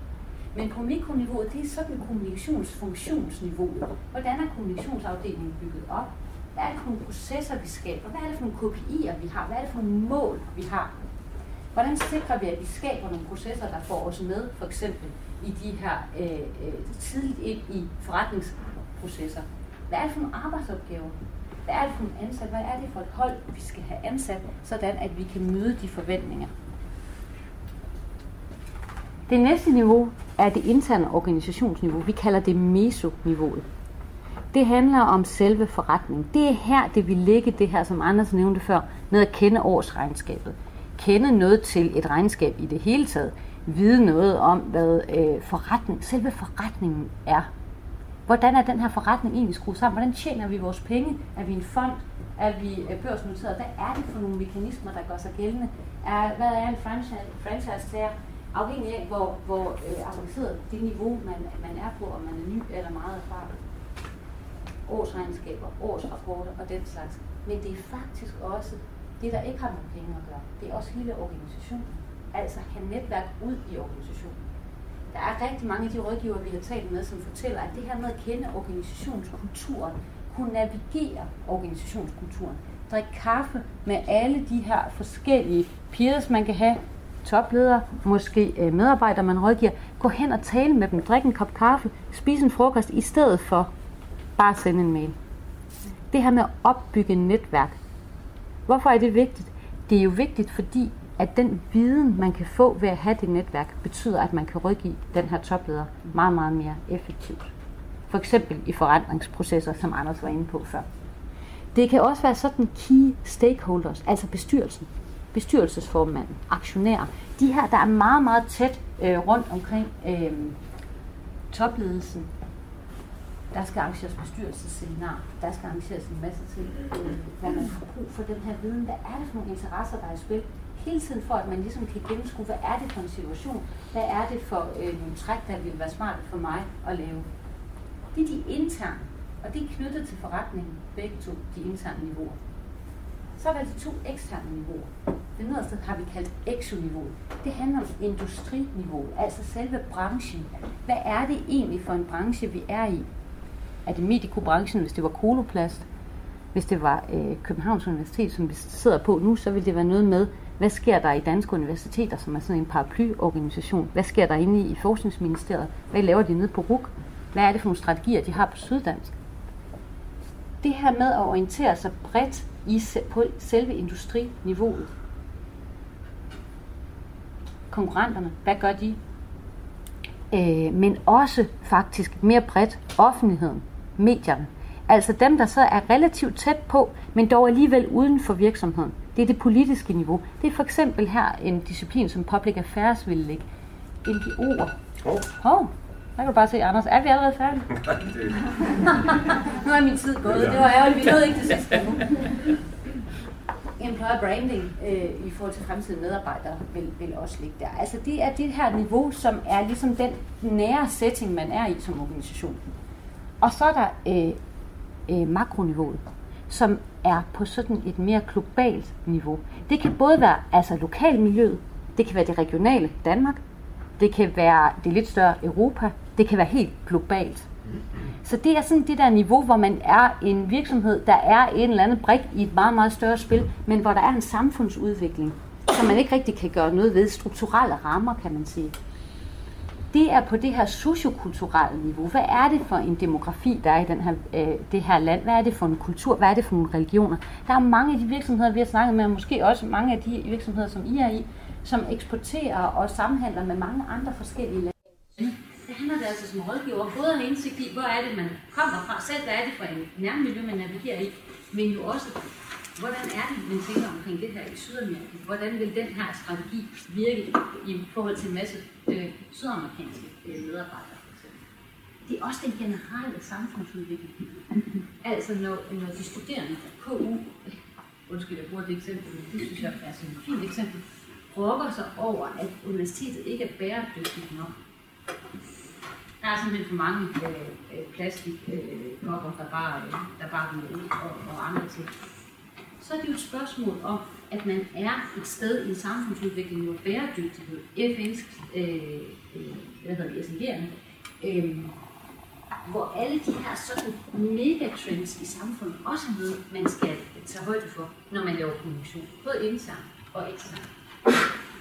Men på mikroniveauet, det er sådan kommunikationsfunktionsniveauet. Hvordan er kommunikationsafdelingen bygget op? Hvad er det for nogle processer, vi skaber? Hvad er det for nogle KPI'er, vi har? Hvad er det for nogle mål, vi har? Hvordan sikrer vi, at vi skaber nogle processer, der får os med, for eksempel i de her øh, øh tidligt ind i forretningsprocesser? Hvad er det for nogle arbejdsopgaver? Hvad er det for en ansat? Hvad er det for et hold, vi skal have ansat, sådan at vi kan møde de forventninger? Det næste niveau er det interne organisationsniveau. Vi kalder det meso-niveauet. Det handler om selve forretningen. Det er her, det vil ligge det her, som Anders nævnte før, med at kende årsregnskabet kende noget til et regnskab i det hele taget, vide noget om, hvad øh, forretning, selve forretningen er. Hvordan er den her forretning egentlig skruet sammen? Hvordan tjener vi vores penge? Er vi en fond? Er vi øh, børsnoteret? Hvad er det for nogle mekanismer, der gør sig gældende? Er, hvad er en franchise-tager? afhængig af, hvor, hvor øh, avanceret det niveau, man, man er på, om man er ny eller meget erfaren. Årsregnskaber, årsrapporter og den slags. Men det er faktisk også det, der ikke har med penge at gøre. Det er også hele organisationen. Altså have netværk ud i organisationen. Der er rigtig mange af de rådgivere, vi har talt med, som fortæller, at det her med at kende organisationskulturen, kunne navigere organisationskulturen, drikke kaffe med alle de her forskellige peers, man kan have, topledere, måske øh, medarbejdere, man rådgiver, gå hen og tale med dem, drikke en kop kaffe, spise en frokost, i stedet for bare at sende en mail. Det her med at opbygge et netværk. Hvorfor er det vigtigt? Det er jo vigtigt, fordi at den viden, man kan få ved at have det netværk, betyder, at man kan rådgive den her topleder meget, meget mere effektivt. For eksempel i forandringsprocesser, som Anders var inde på før. Det kan også være sådan key stakeholders, altså bestyrelsen, bestyrelsesformanden, aktionærer. De her, der er meget, meget tæt øh, rundt omkring øh, topledelsen. Der skal arrangeres bestyrelsesseminar, der skal arrangeres en masse ting, øh, hvor man får brug for den her viden. Hvad er det for nogle interesser, der er i spil? Hele tiden for, at man ligesom kan gennemskue, hvad er det for en situation? Hvad er det for øh, nogle træk, der vil være smart for mig at lave? Det er de interne, og det er knyttet til forretningen, begge to, de interne niveauer. Så er der de to eksterne niveauer. Det nederste har vi kaldt exo-niveauet. Det handler om industriniveauet, altså selve branchen. Hvad er det egentlig for en branche, vi er i? Er det medicobranchen, hvis det var koloplast? Hvis det var øh, Københavns Universitet, som vi sidder på nu, så ville det være noget med, hvad sker der i danske universiteter, som er sådan en paraplyorganisation? Hvad sker der inde i Forskningsministeriet? Hvad laver de nede på RUK? Hvad er det for nogle strategier, de har på Syddansk? Det her med at orientere sig bredt i, på selve industriniveauet. Konkurrenterne, hvad gør de? Øh, men også faktisk mere bredt offentligheden, medierne. Altså dem, der så er relativt tæt på, men dog alligevel uden for virksomheden. Det er det politiske niveau. Det er for eksempel her en disciplin, som Public Affairs vil lægge. NGO'er. Oh. Oh, der kan du bare se, Anders. Er vi allerede færdige? (laughs) (laughs) nu er min tid gået. Det var ærgerligt. Vi nåede ikke det sidste nu. (laughs) Employer branding øh, i forhold til fremtidige medarbejdere vil, vil også ligge der. Altså det er det her niveau, som er ligesom den nære setting, man er i som organisation. Og så er der øh, øh, makroniveauet, som er på sådan et mere globalt niveau. Det kan både være altså lokalmiljøet, det kan være det regionale Danmark, det kan være det lidt større Europa, det kan være helt globalt. Så det er sådan det der niveau, hvor man er en virksomhed, der er en eller anden brik i et meget, meget større spil, men hvor der er en samfundsudvikling, som man ikke rigtig kan gøre noget ved. Strukturelle rammer, kan man sige. Det er på det her sociokulturelle niveau. Hvad er det for en demografi, der er i den her, øh, det her land? Hvad er det for en kultur? Hvad er det for nogle religioner? Der er mange af de virksomheder, vi har snakket med, og måske også mange af de virksomheder, som I er i, som eksporterer og samhandler med mange andre forskellige lande det handler det altså som rådgiver både en indsigt i, hvor er det, man kommer fra, selv hvad er det for en nærmiljø, man navigerer i, men jo også, hvordan er det, man tænker omkring det her i Sydamerika? Hvordan vil den her strategi virke i forhold til en masse øh, sydamerikanske øh, medarbejdere? Det er også den generelle samfundsudvikling. Altså når, når de studerende fra KU, undskyld, jeg bruger det eksempel, men det synes jeg er sådan et fint eksempel, brokker sig over, at universitetet ikke er bæredygtigt nok der er simpelthen for mange øh, plastikkopper, øh, der bare, øh, der bare bliver ud og, og andre ting. Så er det jo et spørgsmål om, at man er et sted i en samfundsudvikling, hvor bæredygtighed, FN's, øh, øh, hvad hedder det, SNG'erne, øh, hvor alle de her sådan megatrends i samfundet også er noget, man skal tage højde for, når man laver kommunikation, både internt og eksternt.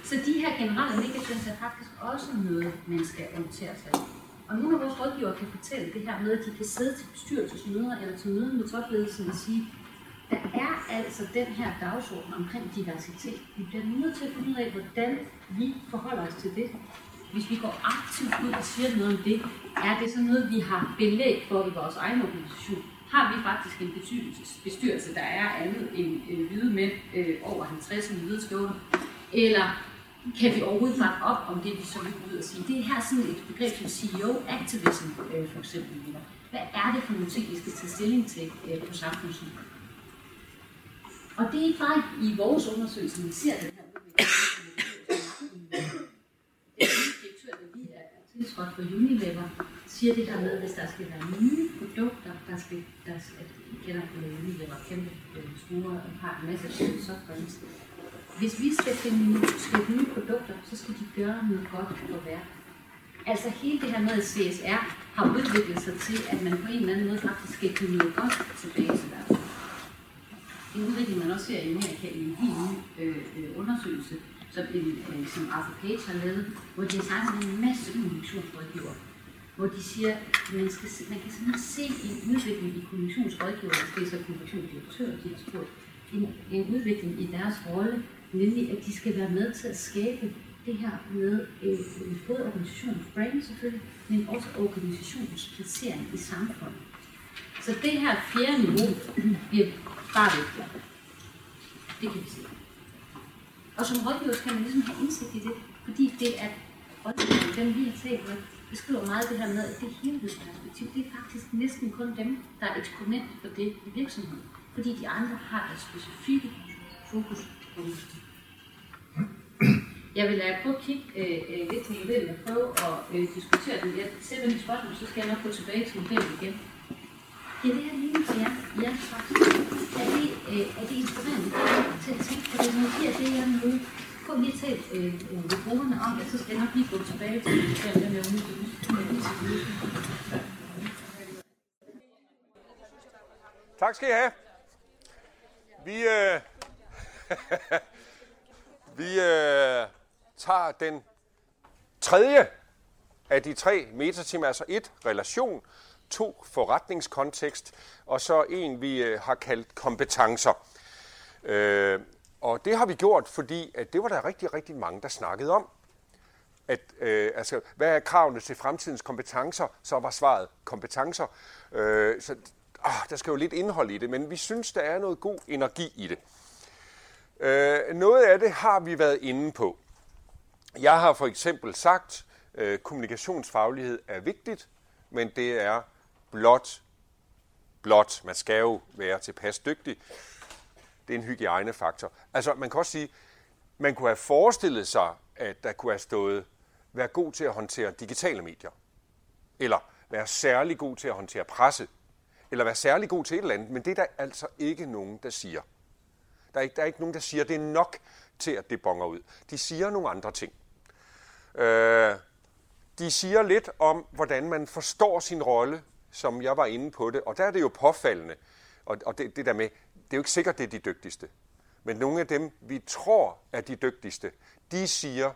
Så de her generelle megatrends er faktisk også noget, man skal orientere sig i. Og nogle af vores rådgivere kan fortælle det her med, at de kan sidde til bestyrelsesmøder eller til møder med topledelsen og sige, der er altså den her dagsorden omkring diversitet. Vi bliver nødt til at finde ud af, hvordan vi forholder os til det. Hvis vi går aktivt ud og siger noget om det, er det så noget, vi har belæg for i vores egen organisation? Har vi faktisk en bestyrelse, der er andet end øh, hvide mænd øh, over 50 med hvide stående? Eller kan vi overhovedet bakke op om det, vi så vil ud og sige. Det er her sådan et begreb som CEO-activism, øh, for eksempel. Hvad er det for nogle ting, vi skal tage stilling til øh, på samfundsniveau? Og det er ikke bare i vores undersøgelse, vi ser den her udvikling. for Unilever siger det her med, at hvis der skal være nye produkter, der skal, der skal I kender Unilever, kæmpe øh, store og har en masse softdrinks. Hvis vi skal finde skabe nye produkter, så skal de gøre noget godt for verden. Altså hele det her med, at CSR har udviklet sig til, at man på en eller anden måde faktisk skal give noget godt tilbage til verden. En udvikling, man også ser i Amerika i en helt ny øh, øh undersøgelse, som, en, øh, som Arthur Page har lavet, hvor de har sagt en masse kommunikationsrådgiver, hvor de siger, at man, skal, man kan simpelthen se en udvikling i kommunikationsrådgiver, det er så kommunikationsdirektør, de har spurgt, en, en udvikling i deres rolle, nemlig at de skal være med til at skabe det her med øh, øh både organisationens brand selvfølgelig, men også organisationens placering i samfundet. Så det her fjerde niveau bliver bare vigtigere. Det kan vi se. Og som rådgiver skal man ligesom have indsigt i det, fordi det er rådgiveren, dem vi har talt med, beskriver meget det her med, at det helhedsperspektiv, det er faktisk næsten kun dem, der er eksponent for det i virksomheden. Fordi de andre har et specifikt fokus på det. Jeg vil lade prøve at kigge øh, øh, lidt på modellen og prøve at øh, diskutere den. Jeg ser mit spørgsmål, så skal jeg nok gå tilbage til modellen igen. Det her lige til jer. Ja, faktisk. Er det, øh, er det inspirerende til at tænke på det, når giver det her nu? Prøv lige at tale øh, med brugerne om så skal jeg nok lige gå tilbage til den med. Tak skal I have. Vi, øh, (laughs) vi øh, tager den tredje af de tre metatimer, altså et, relation, to, forretningskontekst, og så en, vi øh, har kaldt kompetencer. Øh, og det har vi gjort, fordi at det var der rigtig, rigtig mange, der snakkede om. At, øh, altså, hvad er kravene til fremtidens kompetencer? Så var svaret kompetencer. Øh, så åh, der skal jo lidt indhold i det, men vi synes, der er noget god energi i det. Øh, noget af det har vi været inde på. Jeg har for eksempel sagt, at øh, kommunikationsfaglighed er vigtigt, men det er blot, blot, man skal jo være tilpas dygtig. Det er en hygiejnefaktor. Altså, man kan også sige, man kunne have forestillet sig, at der kunne have stået, være god til at håndtere digitale medier, eller være særlig god til at håndtere presse, eller være særlig god til et eller andet, men det er der altså ikke nogen, der siger. Der er ikke, der er ikke nogen, der siger, at det er nok til, at det bonger ud. De siger nogle andre ting. Øh, de siger lidt om, hvordan man forstår sin rolle, som jeg var inde på det, og der er det jo påfaldende, og, og det, det der med, det er jo ikke sikkert, det er de dygtigste, men nogle af dem, vi tror er de dygtigste, de siger,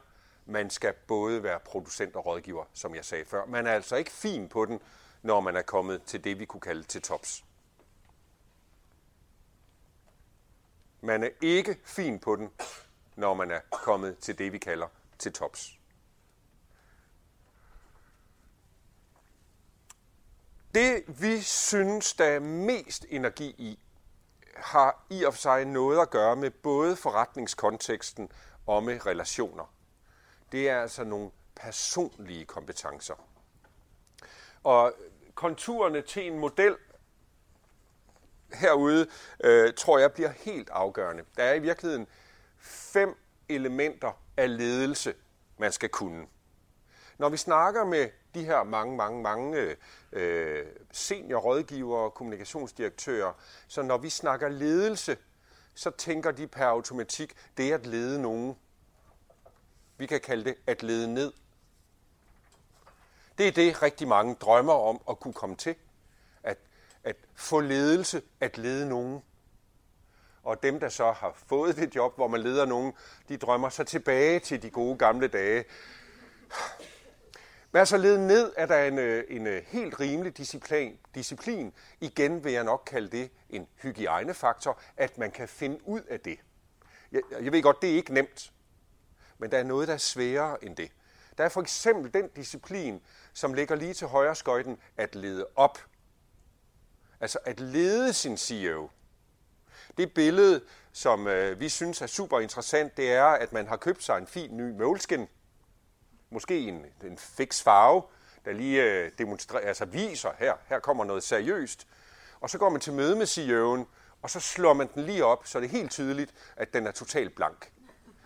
man skal både være producent og rådgiver, som jeg sagde før. Man er altså ikke fin på den, når man er kommet til det, vi kunne kalde til tops. Man er ikke fin på den, når man er kommet til det, vi kalder til tops. Det, vi synes, der er mest energi i, har i og for sig noget at gøre med både forretningskonteksten og med relationer. Det er altså nogle personlige kompetencer. Og konturerne til en model herude, øh, tror jeg bliver helt afgørende. Der er i virkeligheden fem elementer af ledelse, man skal kunne. Når vi snakker med de her mange, mange, mange øh, øh, seniorrådgivere, kommunikationsdirektører, så når vi snakker ledelse, så tænker de per automatik, det er at lede nogen. Vi kan kalde det at lede ned. Det er det, rigtig mange drømmer om at kunne komme til. At, at få ledelse, at lede nogen. Og dem, der så har fået det job, hvor man leder nogen, de drømmer så tilbage til de gode gamle dage. Vær så lede ned at der en, øh, en øh, helt rimelig disciplin. disciplin. Igen vil jeg nok kalde det en hygiejnefaktor, at man kan finde ud af det. Jeg, jeg ved godt, det er ikke nemt, men der er noget, der er sværere end det. Der er for eksempel den disciplin, som ligger lige til højre skøjten, at lede op. Altså at lede sin CEO. Det billede, som øh, vi synes er super interessant, det er, at man har købt sig en fin ny målskin Måske en, en fix farve, der lige øh, demonstrerer, altså viser, her, her kommer noget seriøst. Og så går man til møde med CEO'en, og så slår man den lige op, så det er helt tydeligt, at den er totalt blank.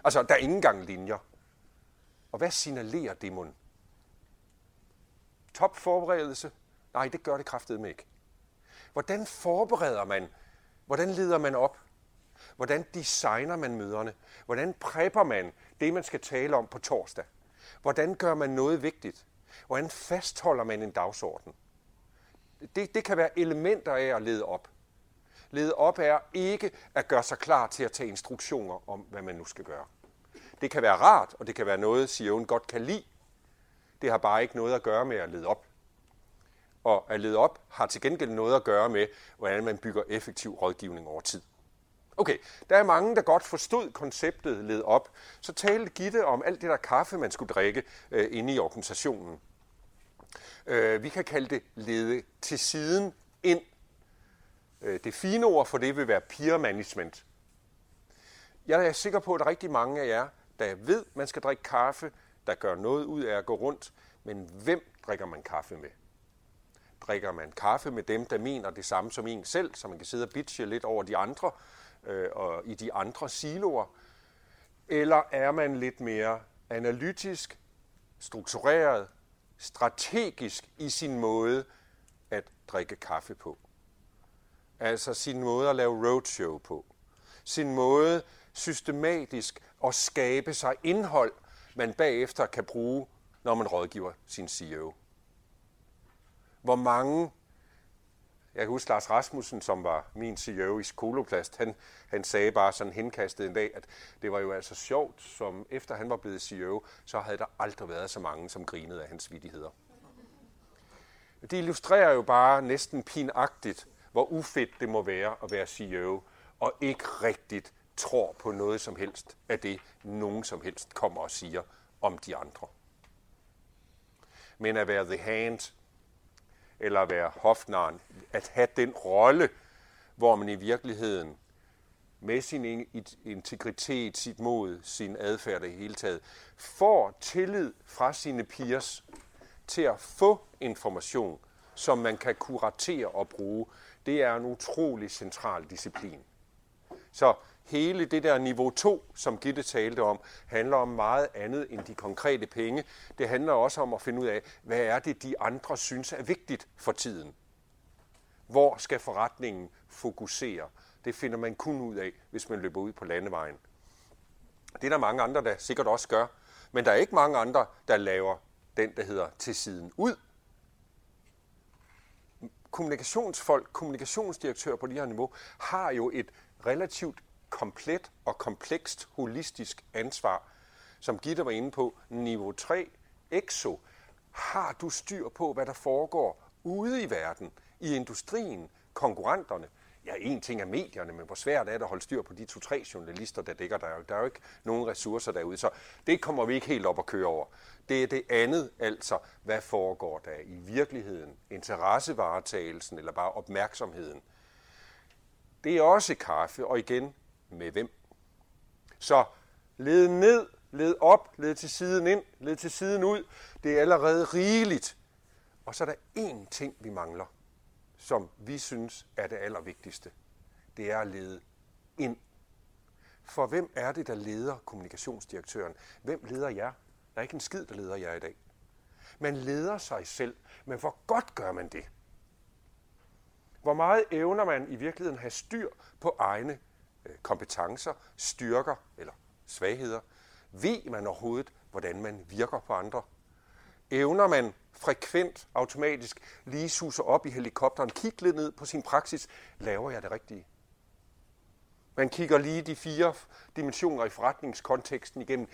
Altså, der er ingen gang linjer. Og hvad signalerer demon? Top topforberedelse? Nej, det gør det kraftedeme ikke. Hvordan forbereder man? Hvordan leder man op? Hvordan designer man møderne? Hvordan prepper man det, man skal tale om på torsdag? Hvordan gør man noget vigtigt? Hvordan fastholder man en dagsorden? Det, det kan være elementer af at lede op. Lede op er ikke at gøre sig klar til at tage instruktioner om, hvad man nu skal gøre. Det kan være rart, og det kan være noget, Sion godt kan lide. Det har bare ikke noget at gøre med at lede op. Og at lede op har til gengæld noget at gøre med, hvordan man bygger effektiv rådgivning over tid. Okay, der er mange, der godt forstod konceptet led op. Så talte Gitte om alt det der kaffe, man skulle drikke øh, inde i organisationen. Øh, vi kan kalde det lede til siden ind. Øh, det fine ord for det vil være peer management. Jeg er sikker på, at der er rigtig mange af jer, der ved, at man skal drikke kaffe, der gør noget ud af at gå rundt. Men hvem drikker man kaffe med? Drikker man kaffe med dem, der mener det samme som en selv, så man kan sidde og bitche lidt over de andre, øh, og i de andre siloer? Eller er man lidt mere analytisk, struktureret, strategisk i sin måde at drikke kaffe på? Altså sin måde at lave roadshow på. Sin måde systematisk at skabe sig indhold, man bagefter kan bruge, når man rådgiver sin CEO. Hvor mange jeg kan huske Lars Rasmussen, som var min CEO i Skoloplast, han, han sagde bare sådan henkastet en dag, at det var jo altså sjovt, som efter han var blevet CEO, så havde der aldrig været så mange, som grinede af hans vidigheder. Det illustrerer jo bare næsten pinagtigt, hvor ufedt det må være at være CEO, og ikke rigtigt tror på noget som helst af det, nogen som helst kommer og siger om de andre. Men at være the hand, eller at være hofnaren, at have den rolle, hvor man i virkeligheden med sin integritet, sit mod, sin adfærd i hele taget, får tillid fra sine peers til at få information, som man kan kuratere og bruge. Det er en utrolig central disciplin. Så hele det der niveau 2, som Gitte talte om, handler om meget andet end de konkrete penge. Det handler også om at finde ud af, hvad er det, de andre synes er vigtigt for tiden. Hvor skal forretningen fokusere? Det finder man kun ud af, hvis man løber ud på landevejen. Det er der mange andre, der sikkert også gør. Men der er ikke mange andre, der laver den, der hedder til siden ud. Kommunikationsfolk, kommunikationsdirektør på det her niveau, har jo et relativt komplet og komplekst holistisk ansvar. Som Gitte var inde på, niveau 3, EXO, har du styr på, hvad der foregår ude i verden, i industrien, konkurrenterne. Ja, en ting er medierne, men hvor svært er det at holde styr på de to-tre journalister, der dækker der. Der er jo ikke nogen ressourcer derude, så det kommer vi ikke helt op at køre over. Det er det andet, altså, hvad foregår der i virkeligheden? Interessevaretagelsen eller bare opmærksomheden? Det er også kaffe, og igen, med hvem. Så led ned, led op, led til siden ind, led til siden ud. Det er allerede rigeligt. Og så er der én ting, vi mangler, som vi synes er det allervigtigste. Det er at lede ind. For hvem er det, der leder kommunikationsdirektøren? Hvem leder jer? Der er ikke en skid, der leder jer i dag. Man leder sig selv, men hvor godt gør man det? Hvor meget evner man i virkeligheden have styr på egne Øh, kompetencer, styrker eller svagheder? Ved man overhovedet, hvordan man virker på andre? Evner man frekvent, automatisk, lige suser op i helikopteren, kigge lidt ned på sin praksis, laver jeg det rigtige? Man kigger lige de fire dimensioner i forretningskonteksten igennem.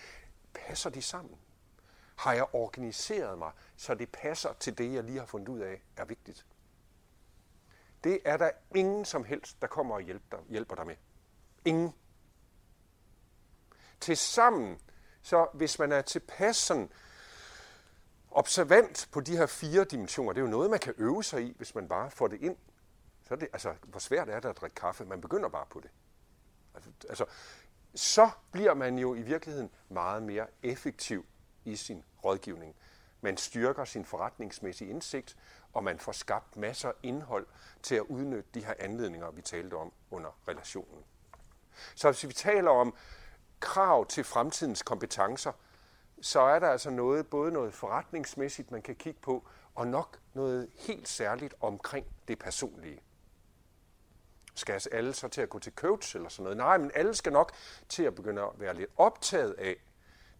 Passer de sammen? Har jeg organiseret mig, så det passer til det, jeg lige har fundet ud af, er vigtigt? Det er der ingen som helst, der kommer og hjælper dig, hjælper med. Ingen. Tilsammen, så hvis man er tilpas sådan observant på de her fire dimensioner, det er jo noget, man kan øve sig i, hvis man bare får det ind. Så er det, altså, hvor svært er det at drikke kaffe? Man begynder bare på det. Altså, altså, så bliver man jo i virkeligheden meget mere effektiv i sin rådgivning. Man styrker sin forretningsmæssige indsigt, og man får skabt masser af indhold til at udnytte de her anledninger, vi talte om under relationen. Så hvis vi taler om krav til fremtidens kompetencer, så er der altså noget, både noget forretningsmæssigt, man kan kigge på, og nok noget helt særligt omkring det personlige. Skal alle så til at gå til coach eller sådan noget? Nej, men alle skal nok til at begynde at være lidt optaget af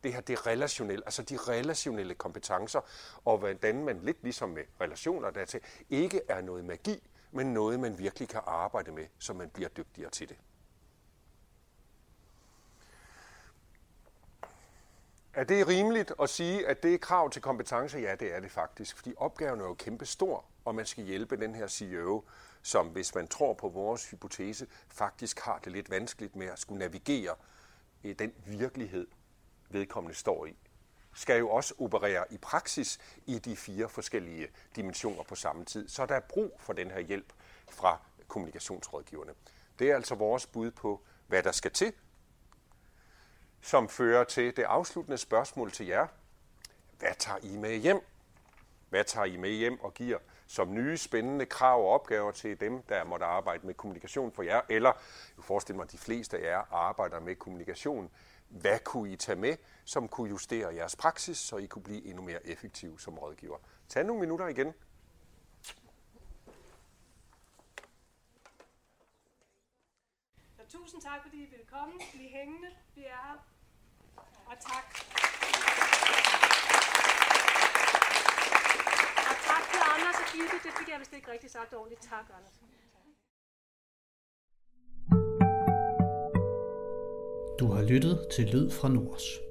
det her, det relationelle, altså de relationelle kompetencer, og hvordan man lidt ligesom med relationer dertil, ikke er noget magi, men noget, man virkelig kan arbejde med, så man bliver dygtigere til det. Er det rimeligt at sige, at det er krav til kompetence? Ja, det er det faktisk, fordi opgaven er jo kæmpe stor, og man skal hjælpe den her CEO, som hvis man tror på vores hypotese, faktisk har det lidt vanskeligt med at skulle navigere i den virkelighed, vedkommende står i. Skal jo også operere i praksis i de fire forskellige dimensioner på samme tid. Så der er brug for den her hjælp fra kommunikationsrådgiverne. Det er altså vores bud på, hvad der skal til som fører til det afsluttende spørgsmål til jer. Hvad tager I med hjem? Hvad tager I med hjem og giver som nye spændende krav og opgaver til dem, der måtte arbejde med kommunikation for jer? Eller, jeg forestiller mig, at de fleste af jer arbejder med kommunikation. Hvad kunne I tage med, som kunne justere jeres praksis, så I kunne blive endnu mere effektive som rådgiver? Tag nogle minutter igen. tusind tak, fordi I ville komme. Bliv hængende. Vi er her og tak. Og tak til Anders og Gitte. Det fik jeg vist ikke rigtig sagt ordentligt. Tak, Anders. Du har lyttet til Lyd fra Nords.